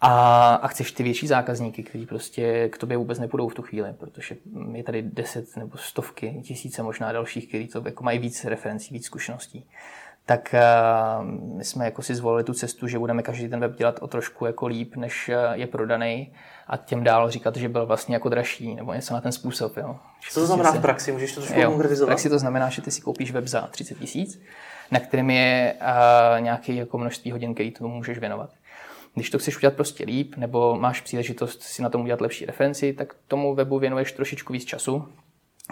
A, a chceš ty větší zákazníky, kteří prostě k tobě vůbec nepůjdou v tu chvíli, protože je tady deset nebo stovky, tisíce možná dalších, kteří to jako mají víc referencí, víc zkušeností. Tak uh, my jsme jako si zvolili tu cestu, že budeme každý ten web dělat o trošku jako líp, než je prodaný a těm dál říkat, že byl vlastně jako dražší nebo něco na ten způsob. Jo. Co to znamená v praxi? Můžeš to trošku konkretizovat? V praxi to znamená, že ty si koupíš web za 30 tisíc, na kterém je uh, nějaké jako množství hodin, který tomu můžeš věnovat. Když to chceš udělat prostě líp, nebo máš příležitost si na tom udělat lepší referenci, tak tomu webu věnuješ trošičku víc času,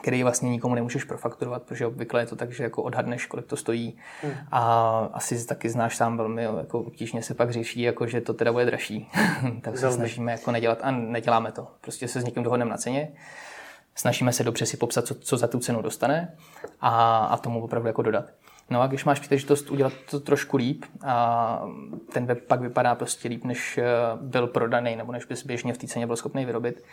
který vlastně nikomu nemůžeš profakturovat, protože obvykle je to tak, že jako odhadneš, kolik to stojí. Hmm. A asi taky znáš sám velmi, jako obtížně se pak řeší, jako že to teda bude dražší. tak se snažíme jako nedělat a neděláme to. Prostě se s někým dohodneme na ceně. Snažíme se dobře si popsat, co, co za tu cenu dostane a, a tomu opravdu jako dodat. No a když máš příležitost udělat to trošku líp a ten web pak vypadá prostě líp, než eh, byl prodaný, nebo než bys běžně v té ceně byl schopný vyrobit,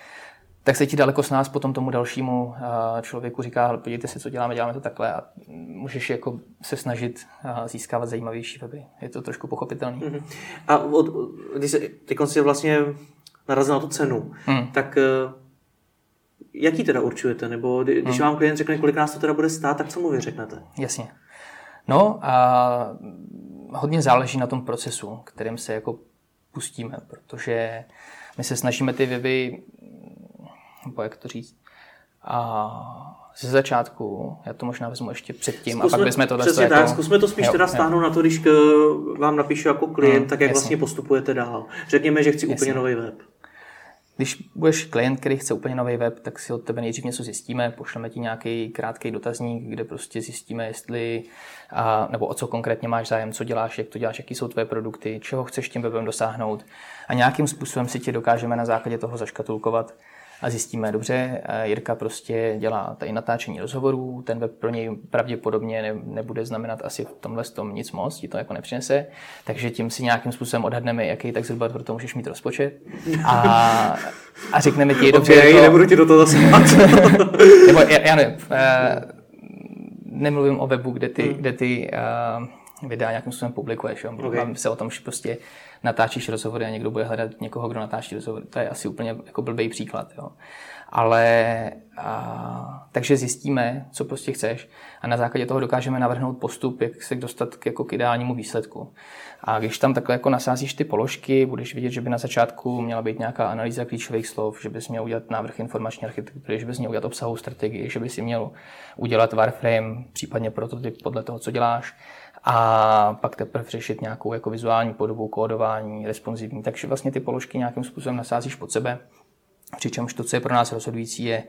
tak se ti daleko s nás potom tomu dalšímu eh, člověku říká, podívejte se, co děláme, děláme to takhle a můžeš jako se snažit eh, získávat zajímavější weby. Je to trošku pochopitelný. Mm-hmm. A od, když se, ty si vlastně narazil na tu cenu, mm. tak jaký teda určujete? Nebo když mm. vám klient řekne, kolik nás to teda bude stát, tak co mu vy řeknete? Jasně. No a hodně záleží na tom procesu, kterým se jako pustíme, protože my se snažíme ty weby, nebo jak to říct, a ze začátku, já to možná vezmu ještě předtím zkusme, a pak bychom to Přesně tak, jako, zkusme to spíš jo, teda stáhnout jo. na to, když k, vám napíšu jako klient, hmm, tak jak jasně. vlastně postupujete dál. Řekněme, že chci jasně. úplně nový web. Když budeš klient, který chce úplně nový web, tak si od tebe nejdřív něco zjistíme, pošleme ti nějaký krátký dotazník, kde prostě zjistíme, jestli, a, nebo o co konkrétně máš zájem, co děláš, jak to děláš, jaký jsou tvoje produkty, čeho chceš tím webem dosáhnout. A nějakým způsobem si ti dokážeme na základě toho zaškatulkovat a zjistíme, dobře, Jirka prostě dělá tady natáčení rozhovorů, ten web pro něj pravděpodobně ne, nebude znamenat asi v tomhle tom nic moc, ti to jako nepřinese, takže tím si nějakým způsobem odhadneme, jaký tak zhruba pro to můžeš mít rozpočet a, a řekneme ti, dobře, okay, jako... nebudu ti do toho zase Nebo já, já ne, uh, nemluvím o webu, kde ty, hmm. kde ty uh, videa nějakým způsobem publikuješ. Jo? Okay. se o tom, že prostě natáčíš rozhovory a někdo bude hledat někoho, kdo natáčí rozhovory. To je asi úplně jako blbý příklad. Jo. Ale a, takže zjistíme, co prostě chceš a na základě toho dokážeme navrhnout postup, jak se dostat k, jako k ideálnímu výsledku. A když tam takhle jako nasázíš ty položky, budeš vidět, že by na začátku měla být nějaká analýza klíčových slov, že bys měl udělat návrh informační architektury, že bys měl udělat obsahovou strategii, že bys si měl udělat wireframe, případně prototyp podle toho, co děláš a pak teprve řešit nějakou jako vizuální podobu, kódování, responsivní. Takže vlastně ty položky nějakým způsobem nasázíš pod sebe, přičemž to, co je pro nás rozhodující, je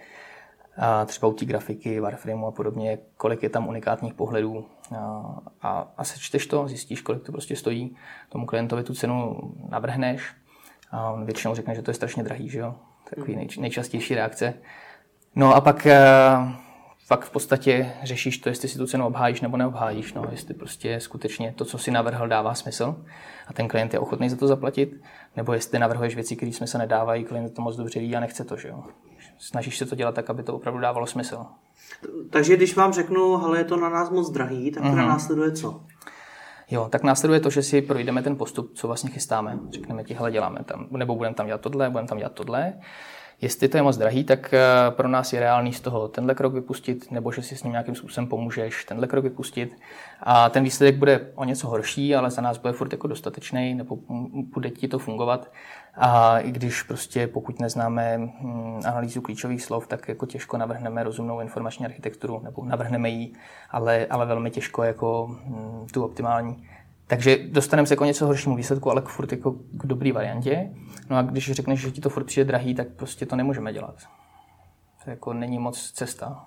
a třeba u té grafiky, wireframeu a podobně, kolik je tam unikátních pohledů a, a, a sečteš to, zjistíš, kolik to prostě stojí, tomu klientovi tu cenu navrhneš a on většinou řekne, že to je strašně drahý, že jo? Takový hmm. nej, nejčastější reakce. No a pak pak v podstatě řešíš to, jestli si tu cenu obhájíš nebo neobhájíš, no, jestli prostě skutečně to, co si navrhl, dává smysl a ten klient je ochotný za to zaplatit, nebo jestli navrhuješ věci, které smysl nedávají, klient to moc dobře ví a nechce to, že jo. Snažíš se to dělat tak, aby to opravdu dávalo smysl. Takže když vám řeknu, ale je to na nás moc drahý, tak mm-hmm. následuje co? Jo, tak následuje to, že si projdeme ten postup, co vlastně chystáme. Řekneme ti, hele, děláme tam, nebo budeme tam dělat tohle, budeme tam dělat tohle. Jestli to je moc drahý, tak eh, pro nás je reálný z toho tenhle krok vypustit, nebo že si s ním nějakým způsobem pomůžeš tenhle krok vypustit. A ten výsledek bude o něco horší, ale za nás bude furt jako dostatečný, nebo bude ti to fungovat. A i když prostě pokud neznáme analýzu klíčových slov, tak jako těžko navrhneme rozumnou informační architekturu, nebo navrhneme ji, ale, ale velmi těžko jako tu optimální. Takže dostaneme se jako něco horšímu výsledku, ale k furt jako k dobrý variantě. No a když řekneš, že ti to furt přijde drahý, tak prostě to nemůžeme dělat. To jako není moc cesta.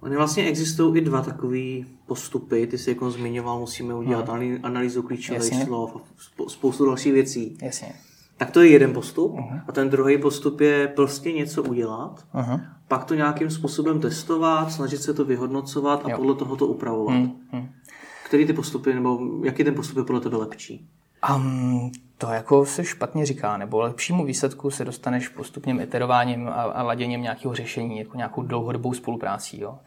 Ony vlastně existují i dva takové postupy. Ty jsi jako zmiňoval, musíme udělat hmm. analýzu klíčových slov a spoustu dalších věcí. Jasně. Tak to je jeden postup. Uh-huh. A ten druhý postup je prostě něco udělat, uh-huh. pak to nějakým způsobem testovat, snažit se to vyhodnocovat a jo. podle toho to upravovat. Uh-huh který ty postupy, nebo jaký ten postup je podle tebe lepší? Um, to jako se špatně říká, nebo lepšímu výsledku se dostaneš postupným iterováním a, a laděním nějakého řešení, jako nějakou dlouhodobou spoluprácí. Jo.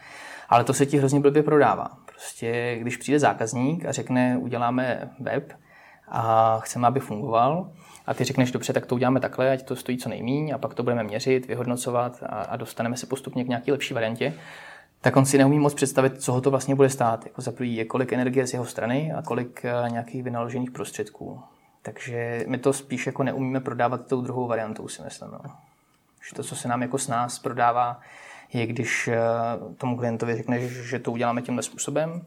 Ale to se ti hrozně blbě prodává. Prostě když přijde zákazník a řekne, uděláme web a chceme, aby fungoval, a ty řekneš, dobře, tak to uděláme takhle, ať to stojí co nejmíň, a pak to budeme měřit, vyhodnocovat a, a dostaneme se postupně k nějaké lepší variantě, tak on si neumí moc představit, co ho to vlastně bude stát. Jako za prvý kolik energie z jeho strany a kolik eh, nějakých vynaložených prostředků. Takže my to spíš jako neumíme prodávat tou druhou variantou, si myslím. No. Že to, co se nám jako s nás prodává, je, když eh, tomu klientovi řekneš, že to uděláme tímhle způsobem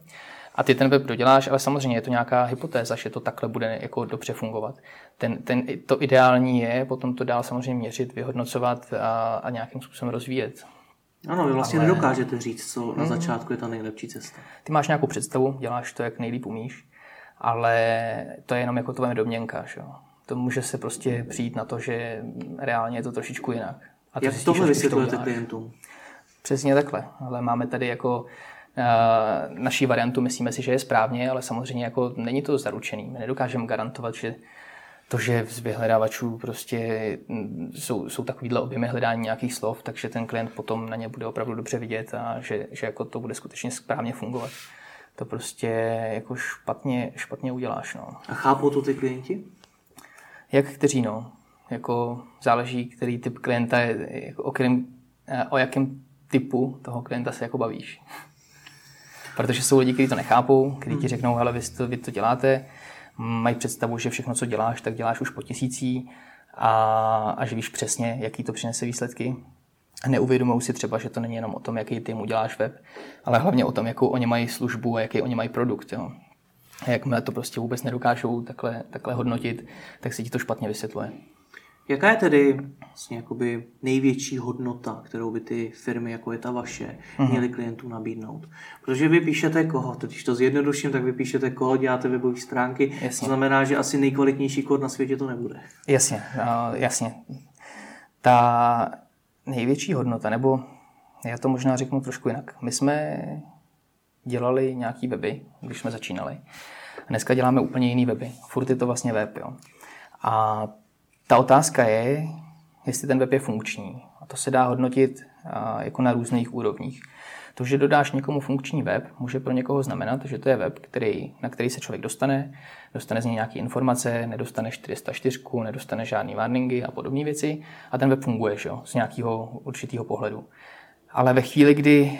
a ty ten web doděláš, ale samozřejmě je to nějaká hypotéza, že to takhle bude jako dobře fungovat. Ten, ten, to ideální je potom to dál samozřejmě měřit, vyhodnocovat a, a nějakým způsobem rozvíjet. Ano, vy vlastně ale... nedokážete říct, co na hmm. začátku je ta nejlepší cesta. Ty máš nějakou představu, děláš to, jak nejlíp umíš, ale to je jenom jako tvoje domněnka. Že? To může se prostě přijít na to, že reálně je to trošičku jinak. A to jak tohle vysvětlujete klientům? Přesně takhle, ale máme tady jako uh, naší variantu, myslíme si, že je správně, ale samozřejmě jako není to zaručený. My nedokážeme garantovat, že to, že z vyhledávačů prostě mm, jsou, jsou takovýhle objemy hledání nějakých slov, takže ten klient potom na ně bude opravdu dobře vidět a že, že jako to bude skutečně správně fungovat. To prostě jako špatně, špatně uděláš. No. A chápou to ty klienti? Jak kteří, no. Jako záleží, který typ klienta je, jako o, kterým, eh, o jakém typu toho klienta se jako bavíš. Protože jsou lidi, kteří to nechápou, kteří ti hmm. řeknou, hele, vy to, vy to děláte, mají představu, že všechno, co děláš, tak děláš už po tisící a, a že víš přesně, jaký to přinese výsledky. Neuvědomují si třeba, že to není jenom o tom, jaký ty mu děláš web, ale hlavně o tom, jakou oni mají službu a jaký oni mají produkt. Jo. A jakmile to prostě vůbec nedokážou takhle, takhle hodnotit, tak se ti to špatně vysvětluje. Jaká je tedy vlastně jakoby největší hodnota, kterou by ty firmy, jako je ta vaše, uh-huh. měly klientům nabídnout? Protože vy píšete koho, když to zjednoduším, tak vy píšete koho, děláte webové stránky, jasně. to znamená, že asi nejkvalitnější kód na světě to nebude. Jasně, uh, jasně. Ta největší hodnota, nebo já to možná řeknu trošku jinak. My jsme dělali nějaký weby, když jsme začínali. Dneska děláme úplně jiný weby. Furt je to vlastně web. Jo. A ta otázka je, jestli ten web je funkční. A to se dá hodnotit jako na různých úrovních. To, že dodáš někomu funkční web, může pro někoho znamenat, že to je web, který, na který se člověk dostane, dostane z něj nějaké informace, nedostane 404, nedostane žádný warningy a podobné věci a ten web funguje že z nějakého určitého pohledu. Ale ve chvíli, kdy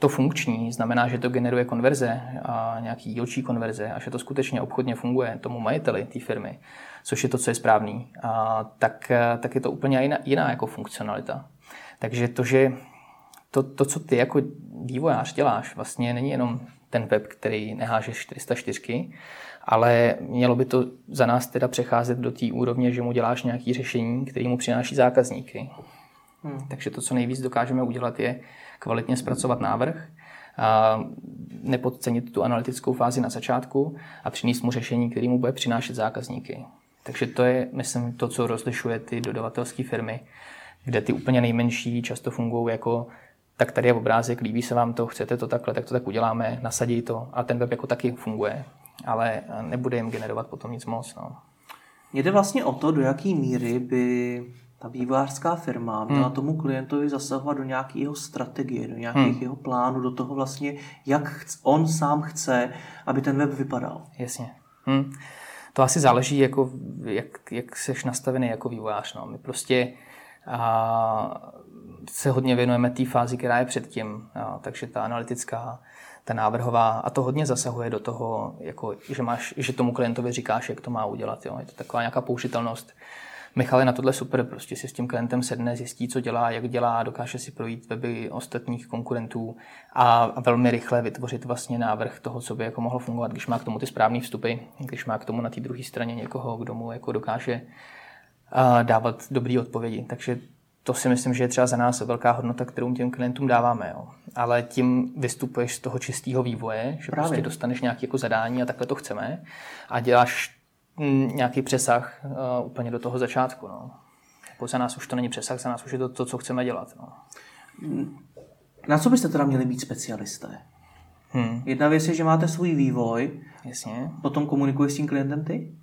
to funkční, znamená, že to generuje konverze a nějaký dílčí konverze a že to skutečně obchodně funguje tomu majiteli té firmy, což je to, co je správný, a tak, tak je to úplně jiná, jiná jako funkcionalita. Takže to, že to, to, co ty jako vývojář děláš, vlastně není jenom ten web, který neháže 404, ale mělo by to za nás teda přecházet do té úrovně, že mu děláš nějaké řešení, který mu přináší zákazníky. Hmm. Takže to, co nejvíc dokážeme udělat, je kvalitně zpracovat návrh, a nepodcenit tu analytickou fázi na začátku a přinést mu řešení, který mu bude přinášet zákazníky. Takže to je, myslím, to, co rozlišuje ty dodavatelské firmy, kde ty úplně nejmenší často fungují jako tak tady je obrázek, líbí se vám to, chcete to takhle, tak to tak uděláme, nasadí to a ten web jako taky funguje, ale nebude jim generovat potom nic moc. No. Jde vlastně o to, do jaké míry by ta vývojářská firma měla hmm. tomu klientovi zasahovat do nějakého strategie, do nějakých hmm. jeho plánů, do toho vlastně, jak on sám chce, aby ten web vypadal. Jasně. Hmm. To asi záleží, jako, jak, jak jsi nastavený jako vývojář. No. My prostě a, se hodně věnujeme té fázi, která je předtím, a, takže ta analytická, ta návrhová a to hodně zasahuje do toho, jako, že, máš, že tomu klientovi říkáš, jak to má udělat. Jo. Je to taková nějaká použitelnost Michal je na tohle super, prostě si s tím klientem sedne, zjistí, co dělá, jak dělá, dokáže si projít weby ostatních konkurentů a velmi rychle vytvořit vlastně návrh toho, co by jako mohlo fungovat, když má k tomu ty správné vstupy, když má k tomu na té druhé straně někoho, kdo mu jako dokáže dávat dobré odpovědi. Takže to si myslím, že je třeba za nás velká hodnota, kterou těm klientům dáváme. Jo. Ale tím vystupuješ z toho čistého vývoje, že Právě. prostě dostaneš nějaké jako zadání a takhle to chceme a děláš nějaký přesah uh, úplně do toho začátku. No. Jako za nás už to není přesah, za nás už je to to, co chceme dělat. No. Na co byste teda měli být specialisté? Hmm. Jedna věc je, že máte svůj vývoj, Jasně. potom komunikuješ s tím klientem ty?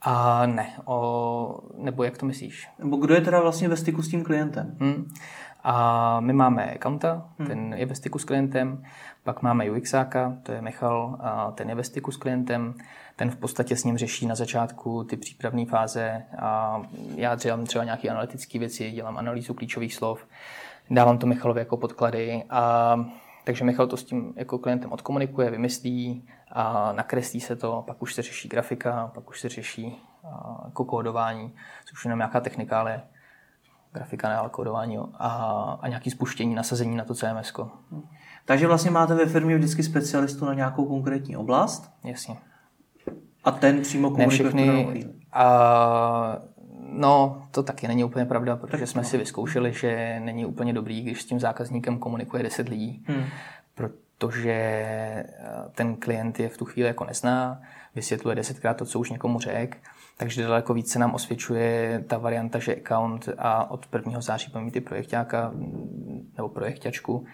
A ne, o, nebo jak to myslíš? Nebo kdo je teda vlastně ve styku s tím klientem? Hmm. A my máme accounta, hmm. ten je ve styku s klientem, pak máme UXáka, to je Michal, a ten je ve styku s klientem, ten v podstatě s ním řeší na začátku ty přípravné fáze a já dělám třeba nějaké analytické věci, dělám analýzu klíčových slov, dávám to Michalovi jako podklady a takže Michal to s tím jako klientem odkomunikuje, vymyslí a nakreslí se to, pak už se řeší grafika, pak už se řeší jako kódování, což je jenom nějaká technika, ale grafika, ne, ale kódování a, a nějaký spuštění, nasazení na to CMS. Takže vlastně máte ve firmě vždycky specialistu na nějakou konkrétní oblast? Jasně. A ten přímo komunikuje ne všechny, a, No, to taky není úplně pravda, protože jsme si vyzkoušeli, že není úplně dobrý, když s tím zákazníkem komunikuje 10 lidí, hmm. protože eh, ten klient je v tu chvíli jako nezná, vysvětluje desetkrát to, co už někomu řek, takže daleko více nám osvědčuje ta varianta, že account a od 1. září budeme mít i projektáka nebo projekťačku,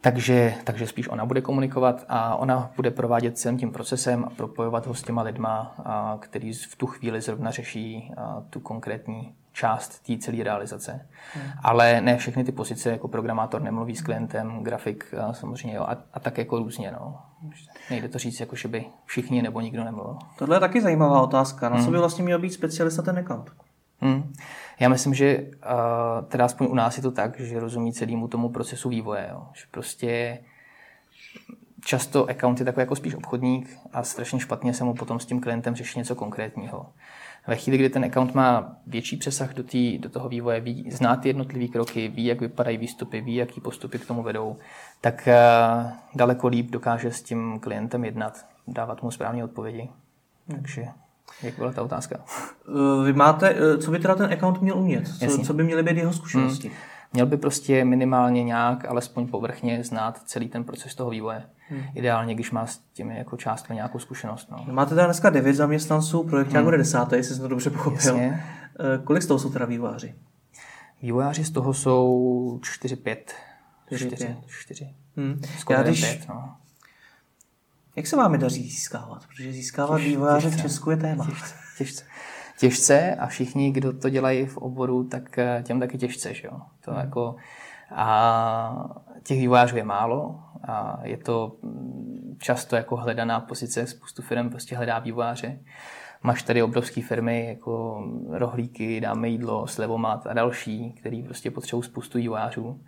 takže, takže spíš ona bude komunikovat a ona bude provádět celým tím procesem a propojovat ho s těma lidma, a, který v tu chvíli zrovna řeší a, tu konkrétní část té celé realizace. Hmm. Ale ne všechny ty pozice, jako programátor nemluví s klientem, grafik a samozřejmě jo, a, a tak jako různě. No. Nejde to říct, jako že by všichni nebo nikdo nemluvil. Tohle je taky zajímavá otázka. Na hmm. co by vlastně měl být specialista ten account? Hmm. Já myslím, že uh, teda aspoň u nás je to tak, že rozumí celému tomu procesu vývoje. Jo. Že prostě často account je takový jako spíš obchodník a strašně špatně se mu potom s tím klientem řeší něco konkrétního. Ve chvíli, kdy ten account má větší přesah do, tý, do toho vývoje, ví, zná ty jednotlivé kroky, ví, jak vypadají výstupy, ví, jaký postupy k tomu vedou, tak uh, daleko líp dokáže s tím klientem jednat, dávat mu správné odpovědi. Takže jak byla ta otázka? Eh, vy máte, eh, co by teda ten account měl umět? Co, co by měly být jeho zkušenosti? Hmm. Měl by prostě minimálně nějak, alespoň povrchně, znát celý ten proces toho vývoje. Hmm. Ideálně, když má s těmi jako částmi nějakou zkušenost. No. Máte teda dneska 9 zaměstnanců, projekt hmm. bude desátý, jestli jsem to dobře pochopil. Jasně. Eh, kolik z toho jsou teda vývojáři? Vývojáři z toho jsou 4-5. 4, 4. Hmm. Skoro Já když, 5, no. Jak se vám daří získávat? Protože získávat Těž, vývojáře v Česku je téma. Těžce, těžce. těžce a všichni, kdo to dělají v oboru, tak eh, těm taky těžce. Že jo? To hmm. jako, a těch vývojářů je málo a je to mm, často jako hledaná pozice, spoustu firm prostě hledá vývojáře. Máš tady obrovské firmy jako rohlíky, dáme jídlo, slevomat a další, který prostě potřebují spoustu vývojářů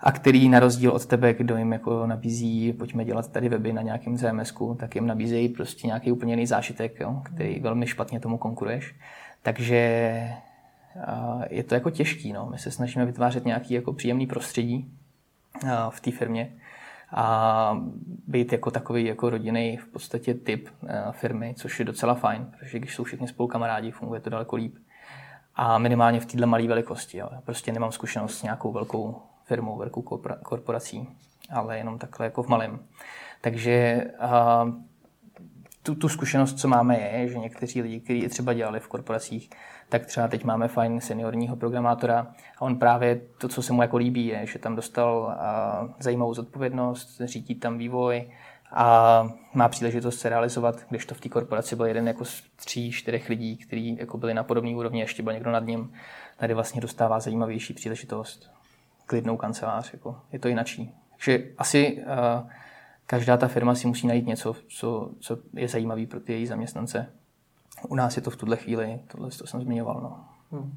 a který na rozdíl od tebe, kdo jim jako nabízí, pojďme dělat tady weby na nějakém cms tak jim nabízejí prostě nějaký úplně jiný zážitek, jo, který velmi špatně tomu konkuruješ. Takže je to jako těžký. No. My se snažíme vytvářet nějaký jako příjemný prostředí v té firmě a být jako takový jako rodinný v podstatě typ firmy, což je docela fajn, protože když jsou všichni spolu kamarádi, funguje to daleko líp. A minimálně v této malé velikosti. Jo. Prostě nemám zkušenost s nějakou velkou firmou, velkou korporací, ale jenom takhle jako v malém. Takže tu, tu zkušenost, co máme, je, že někteří lidi, kteří třeba dělali v korporacích, tak třeba teď máme fajn seniorního programátora a on právě to, co se mu jako líbí, je, že tam dostal zajímavou zodpovědnost, řídí tam vývoj a má příležitost se realizovat, když to v té korporaci byl jeden jako z tří, čtyřech lidí, kteří jako byli na podobné úrovni, ještě byl někdo nad ním, tady vlastně dostává zajímavější příležitost klidnou kancelář. Jako, je to jinačí. Takže asi uh, každá ta firma si musí najít něco, co, co je zajímavé pro ty její zaměstnance. U nás je to v tuhle chvíli, tohle to jsem zmiňoval. No. Hmm.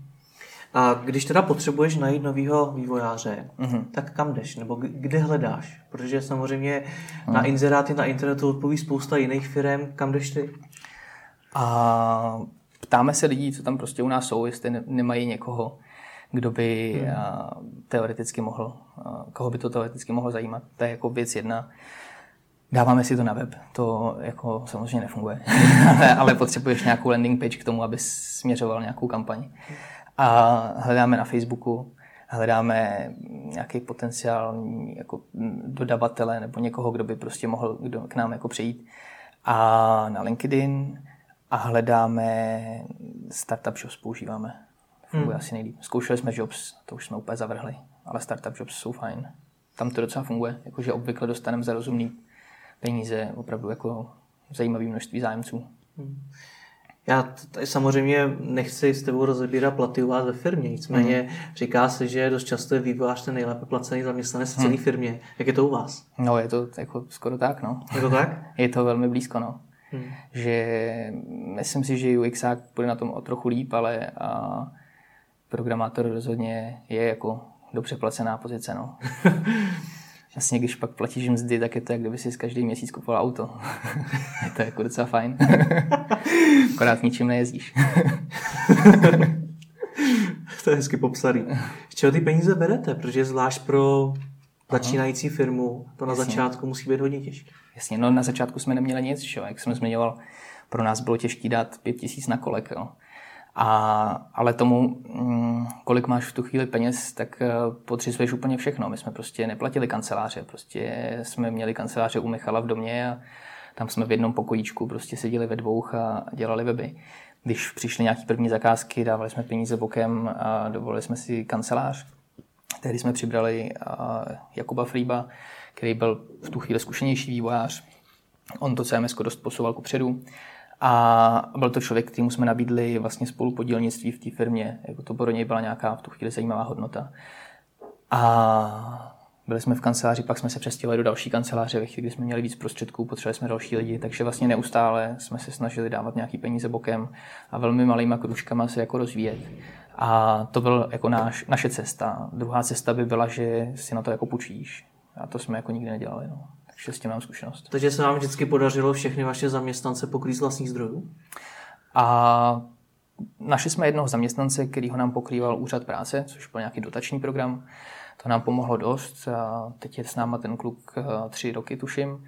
A když teda potřebuješ najít nového vývojáře, mm-hmm. tak kam jdeš? Nebo kde hledáš? Protože samozřejmě mm. na inzeráty na internetu odpoví spousta jiných firm. Kam jdeš ty? A ptáme se lidí, co tam prostě u nás jsou, jestli nemají někoho, kdo by hmm. teoreticky mohl, koho by to teoreticky mohlo zajímat. To je jako věc jedna. Dáváme si to na web, to jako samozřejmě nefunguje, ale potřebuješ nějakou landing page k tomu, aby směřoval nějakou kampaň. A hledáme na Facebooku, hledáme nějaký potenciál jako dodavatele nebo někoho, kdo by prostě mohl kdo k nám jako přijít. A na LinkedIn a hledáme startup shows používáme funguje hmm. asi nejlíp. Zkoušeli jsme Jobs, to už jsme úplně zavrhli, ale startup Jobs jsou fajn. Tam to docela funguje, jakože obvykle dostaneme za rozumný peníze opravdu jako zajímavé množství zájemců. Hmm. Já tady samozřejmě nechci s tebou rozebírat platy u vás ve firmě, nicméně mm. říká se, že dost často je vývojář ten nejlépe placený zaměstnanec v celé mm. firmě. Jak je to u vás? No, je to jako skoro tak, no. Je to tak? je to velmi blízko, no. Hmm. Že myslím si, že UXák bude na tom o trochu líp, ale a programátor rozhodně je jako dobře placená pozice, no. Jasně, když pak platíš mzdy, tak je to, jak kdyby si každý měsíc kupoval auto. je to jako docela fajn. Akorát ničím nejezdíš. to je hezky popsaný. Z čeho ty peníze berete? Protože zvlášť pro začínající firmu to na Jasně. začátku musí být hodně těžké. Jasně, no na začátku jsme neměli nic, že? jak jsem zmiňoval, pro nás bylo těžké dát pět tisíc na kolek. Jo. A, ale tomu, mm, kolik máš v tu chvíli peněz, tak eh, potřebuješ úplně všechno. My jsme prostě neplatili kanceláře, prostě jsme měli kanceláře u Michala v domě a tam jsme v jednom pokojíčku prostě seděli ve dvou a dělali weby. Když přišly nějaké první zakázky, dávali jsme peníze bokem a dovolili jsme si kancelář. Tehdy jsme přibrali Jakuba Frýba, který byl v tu chvíli zkušenější vývojář. On to CMS dost posouval kupředu. A byl to člověk, kterýmu jsme nabídli vlastně spolupodílnictví v té firmě. Jako to pro něj byla nějaká v tu chvíli zajímavá hodnota. A byli jsme v kanceláři, pak jsme se přestěhovali do další kanceláře, ve chvíli, kdy jsme měli víc prostředků, potřebovali jsme další lidi, takže vlastně neustále jsme se snažili dávat nějaký peníze bokem a velmi malýma kručkama se jako rozvíjet. A to byl jako náš, naše cesta. Druhá cesta by byla, že si na to jako půjčíš. A to jsme jako nikdy nedělali. No. Takže s tím mám zkušenost. Takže se vám vždycky podařilo všechny vaše zaměstnance pokrýt z vlastních zdrojů? A našli jsme jednoho zaměstnance, který ho nám pokrýval úřad práce, což byl nějaký dotační program. To nám pomohlo dost. A teď je s náma ten kluk eh, tři roky, tuším.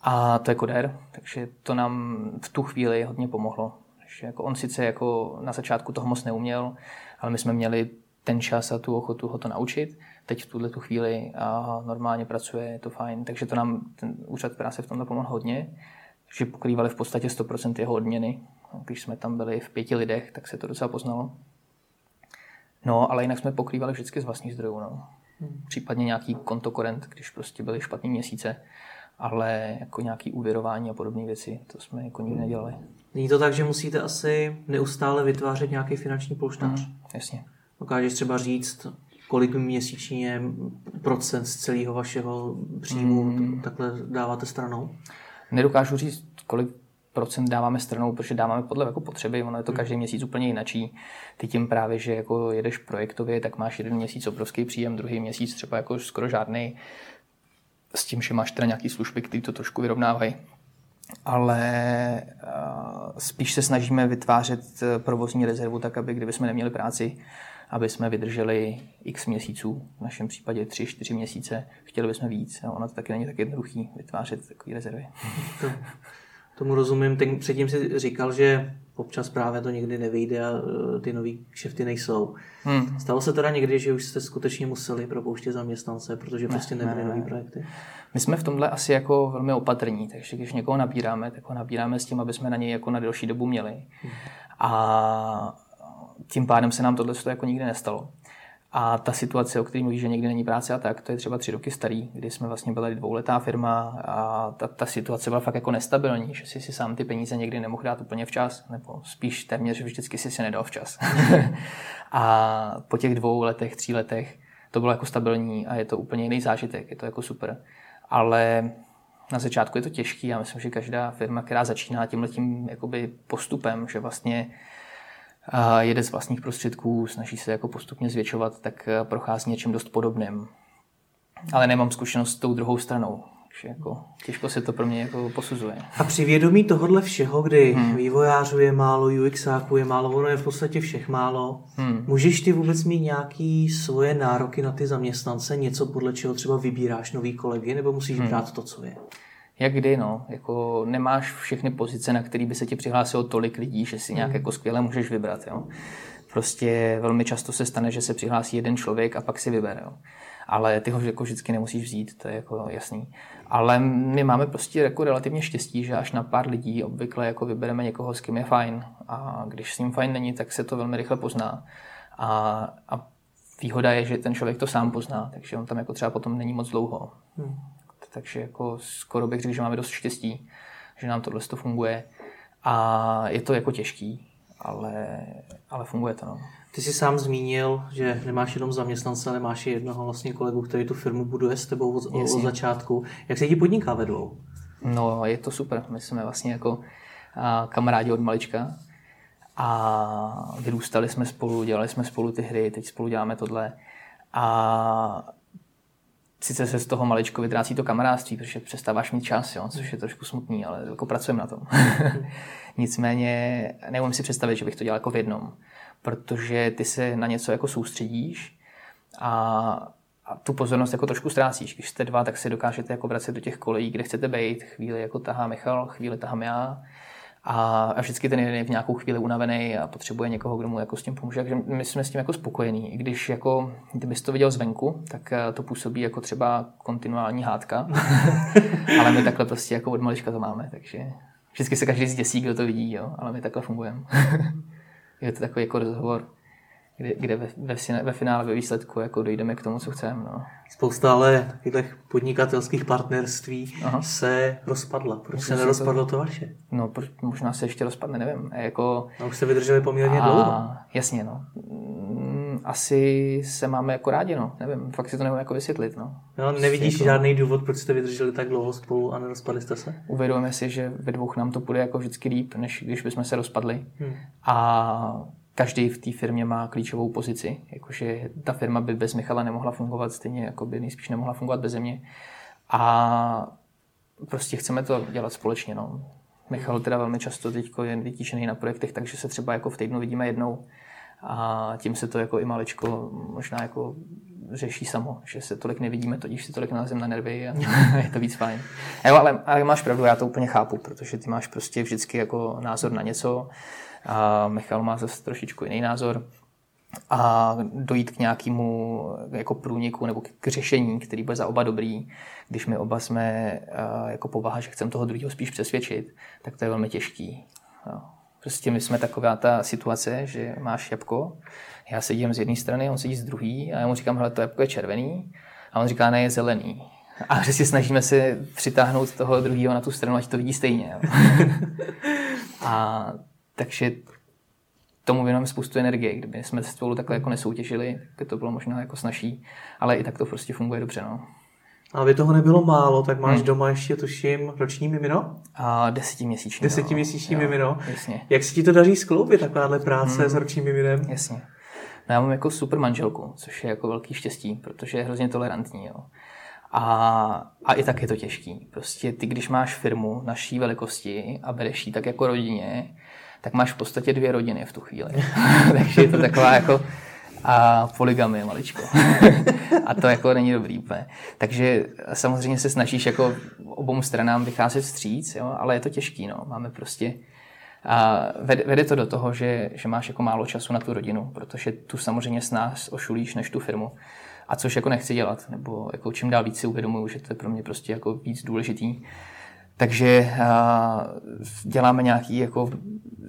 A to je koder, takže to nám v tu chvíli hodně pomohlo. Že jako on sice jako na začátku toho moc neuměl, ale my jsme měli ten čas a tu ochotu ho to naučit. Teď v tuhle tu chvíli a normálně pracuje, je to fajn. Takže to nám ten úřad práce v tomhle pomohl hodně, že pokrývali v podstatě 100% jeho odměny. Když jsme tam byli v pěti lidech, tak se to docela poznalo. No, ale jinak jsme pokrývali vždycky z vlastních zdrojů. No. Hmm. Případně nějaký kontokorent, když prostě byly špatné měsíce, ale jako nějaký úvěrování a podobné věci, to jsme jako nikdy nedělali. Není to tak, že musíte asi neustále vytvářet nějaký finanční polštář? Hmm, jasně. Dokážeš třeba říct, kolik měsíčně procent z celého vašeho příjmu hmm. takhle dáváte stranou? Nedokážu říct, kolik procent dáváme stranou, protože dáváme podle jako potřeby, ono je to hmm. každý měsíc úplně jinačí. Ty tím právě, že jako jedeš projektově, tak máš jeden měsíc obrovský příjem, druhý měsíc třeba jako skoro žádný, s tím, že máš teda nějaký služby, které to trošku vyrovnávají. Ale spíš se snažíme vytvářet eh, provozní rezervu tak, aby kdyby jsme neměli práci, aby jsme vydrželi x měsíců, v našem případě 3-4 měsíce, chtěli bychom víc. A ono to taky není tak jednoduchý vytvářet takové rezervy. To, tomu rozumím. Ten, předtím si říkal, že občas právě to někdy nevyjde a e, ty nový kšefty nejsou. Hmm. Stalo se teda někdy, že už jste skutečně museli propouštět zaměstnance, protože ne, prostě nebyly ne, nový projekty? My jsme v tomhle asi jako velmi opatrní, takže když někoho nabíráme, tak ho nabíráme s tím, aby jsme na něj jako na delší dobu měli. Hmm. A tím pádem se nám tohle jako nikdy nestalo. A ta situace, o které mluví, že někdy není práce a tak, to je třeba tři roky starý, kdy jsme vlastně byli dvouletá firma a ta, ta situace byla fakt jako nestabilní, že si si sám ty peníze někdy nemohl dát úplně včas, nebo spíš téměř vždycky si si nedal včas. a po těch dvou letech, tří letech to bylo jako stabilní a je to úplně jiný zážitek, je to jako super. Ale na začátku je to těžký a myslím, že každá firma, která začíná tímhle tím postupem, že vlastně jede z vlastních prostředků, snaží se jako postupně zvětšovat, tak eh, prochází něčím dost podobným. Ale nemám zkušenost s tou druhou stranou. Takže jako těžko se to pro mě jako posuzuje. A při vědomí tohohle všeho, kdy hmm. vývojářů je málo, UXáků je málo, ono je v podstatě všech málo, hmm. můžeš ty vůbec mít nějaký svoje nároky na ty zaměstnance, něco podle čeho třeba vybíráš nový kolegy, nebo musíš hmm. brát to, co je? Jak kdy, no. Jako nemáš všechny pozice, na které by se ti přihlásilo tolik lidí, že si nějak hmm. jako skvěle můžeš vybrat, jo. Prostě velmi často se stane, že se přihlásí jeden člověk a pak si vybere, jo. Ale ty ho jako vždycky nemusíš vzít, to je jako jasný. Ale my máme prostě jako relativně štěstí, že až na pár lidí obvykle jako vybereme někoho, s kým je fajn. A když s ním fajn není, tak se to velmi rychle pozná. A, a výhoda je, že ten člověk to sám pozná, takže on tam jako třeba potom není moc dlouho. Hmm takže jako skoro bych řekl, že máme dost štěstí, že nám tohle to funguje. A je to jako těžký, ale, ale funguje to. No. Ty jsi sám zmínil, že nemáš jenom zaměstnance, ale máš i jednoho vlastně kolegu, který tu firmu buduje s tebou od, od začátku. Jak se ti podniká ve dvou? No, je to super. My jsme vlastně jako a, kamarádi od malička a vyrůstali jsme spolu, dělali jsme spolu ty hry, teď spolu děláme tohle. A sice se z toho maličko vytrácí to kamarádství, protože přestáváš mít čas, jo, což je trošku smutný, ale jako pracujeme na tom. Nicméně neumím si představit, že bych to dělal jako v jednom, protože ty se na něco jako soustředíš a, a tu pozornost jako trošku ztrácíš. Když jste dva, tak si dokážete jako vracet do těch kolejí, kde chcete být. Chvíli jako tahá Michal, chvíli tahám já a, a vždycky ten jeden je v nějakou chvíli unavený a potřebuje někoho, kdo mu jako s tím pomůže. Takže my jsme s tím jako spokojení. I když jako, kdybys to viděl zvenku, tak eh, to působí jako třeba kontinuální hádka. ale my takhle prostě jako od malička to máme, takže vždycky se každý zděsí, kdo to vidí, jo? ale my takhle fungujeme. je to takový jako rozhovor kde, kde ve, ve, ve finále, ve výsledku jako dojdeme k tomu, co chceme. No. Spousta ale takových podnikatelských partnerství Aha. se rozpadla. Proč se nerozpadlo to... to vaše? No, proč, možná se ještě rozpadne, nevím. Jako... A už jste vydrželi poměrně a... dlouho. Jasně, no. Mm, asi se máme jako rádi, no. Nevím, fakt si to nevím jako vysvětlit, no. no nevidíš jako... žádný důvod, proč jste vydrželi tak dlouho spolu a nerozpadli jste se? Uvědomujeme si, že ve dvou nám to půjde jako vždycky líp, než když bychom se rozpadli. Hmm. A každý v té firmě má klíčovou pozici, jakože ta firma by bez Michala nemohla fungovat, stejně jako by nejspíš nemohla fungovat bez mě. A prostě chceme to dělat společně. No. Michal teda velmi často teď je vytížený na projektech, takže se třeba jako v týdnu vidíme jednou a tím se to jako i malečko možná jako řeší samo, že se tolik nevidíme, totiž si tolik nalezem na nervy a je to víc fajn. Jo, ale, ale máš pravdu, já to úplně chápu, protože ty máš prostě vždycky jako názor na něco, a Michal má zase trošičku jiný názor a dojít k nějakému jako průniku nebo k řešení, který bude za oba dobrý, když my oba jsme jako povaha, že chceme toho druhého spíš přesvědčit, tak to je velmi těžký. Prostě my jsme taková ta situace, že máš jabko, já sedím z jedné strany, on sedí z druhé a já mu říkám, hele, to jabko je červený a on říká, ne, je zelený. A že si snažíme se přitáhnout toho druhého na tu stranu, ať to vidí stejně. a takže tomu věnujeme spoustu energie. Kdyby jsme spolu takhle jako nesoutěžili, tak to bylo možná jako snažší, ale i tak to prostě funguje dobře. No. A aby toho nebylo málo, tak máš hmm. doma ještě, tuším, roční mimino? A desetiměsíční. Desetiměsíční no. mimino. Jasně. Jak se ti to daří skloubit, takováhle práce hmm. s ročním miminem? Jasně. No já mám jako super manželku, což je jako velký štěstí, protože je hrozně tolerantní. Jo. A, a i tak je to těžký. Prostě ty, když máš firmu naší velikosti a bereš ji tak jako rodině, tak máš v podstatě dvě rodiny v tu chvíli. Takže je to taková jako a poligamy maličko. a to jako není dobrý úplně. Takže samozřejmě se snažíš jako obou stranám vycházet vstříc, jo, ale je to těžký, no. Máme prostě a vede, vede to do toho, že, že máš jako málo času na tu rodinu, protože tu samozřejmě s nás ošulíš než tu firmu. A což jako nechci dělat, nebo jako čím dál víc si uvědomuju, že to je pro mě prostě jako víc důležitý. Takže děláme nějaký jako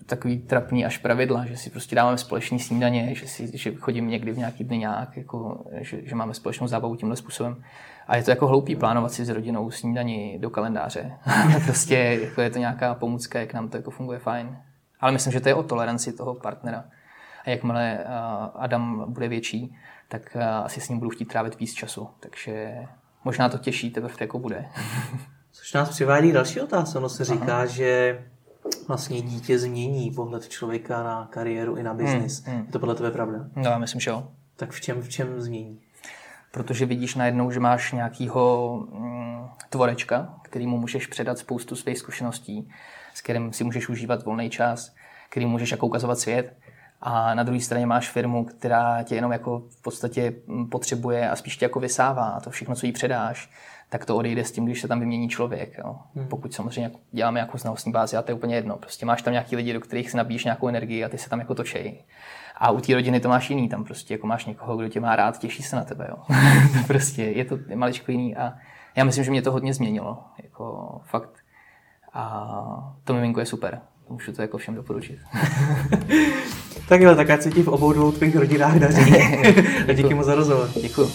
takový trapný až pravidla, že si prostě dáváme společný snídaně, že, si, že chodím někdy v nějaký dny nějak, jako, že, že, máme společnou zábavu tímhle způsobem. A je to jako hloupý plánovat si s rodinou snídaní do kalendáře. prostě jako je to nějaká pomůcka, jak nám to jako funguje fajn. Ale myslím, že to je o toleranci toho partnera. A jakmile Adam bude větší, tak asi s ním budu chtít trávit víc času. Takže možná to těší teprve jako bude. Což nás přivádí další otázka. Ono se říká, Aha. že vlastně dítě změní pohled člověka na kariéru i na biznis. Hmm, hmm. Je to podle tebe pravda? No, já myslím, že jo. Tak v čem, v čem změní? Protože vidíš najednou, že máš nějakýho mm, tvorečka, kterýmu můžeš předat spoustu svých zkušeností, s kterým si můžeš užívat volný čas, kterým můžeš jako ukazovat svět. A na druhé straně máš firmu, která tě jenom jako v podstatě mm, potřebuje a spíš tě jako vysává. A to všechno, co jí předáš, tak to odejde s tím, když se tam vymění člověk. Jo. Hmm. Pokud samozřejmě děláme nějakou znalostní bázi, a to je úplně jedno. Prostě máš tam nějaký lidi, do kterých si nabíjíš nějakou energii a ty se tam jako točej. A u té rodiny to máš jiný, tam prostě jako máš někoho, kdo tě má rád, těší se na tebe. Jo. prostě je to maličko jiný a já myslím, že mě to hodně změnilo. Jako fakt. A to miminko je super. Můžu to jako všem doporučit. tak jo, tak ať se ti v obou dvou tvých rodinách daří. a díky moc za rozhovor. Děkuji.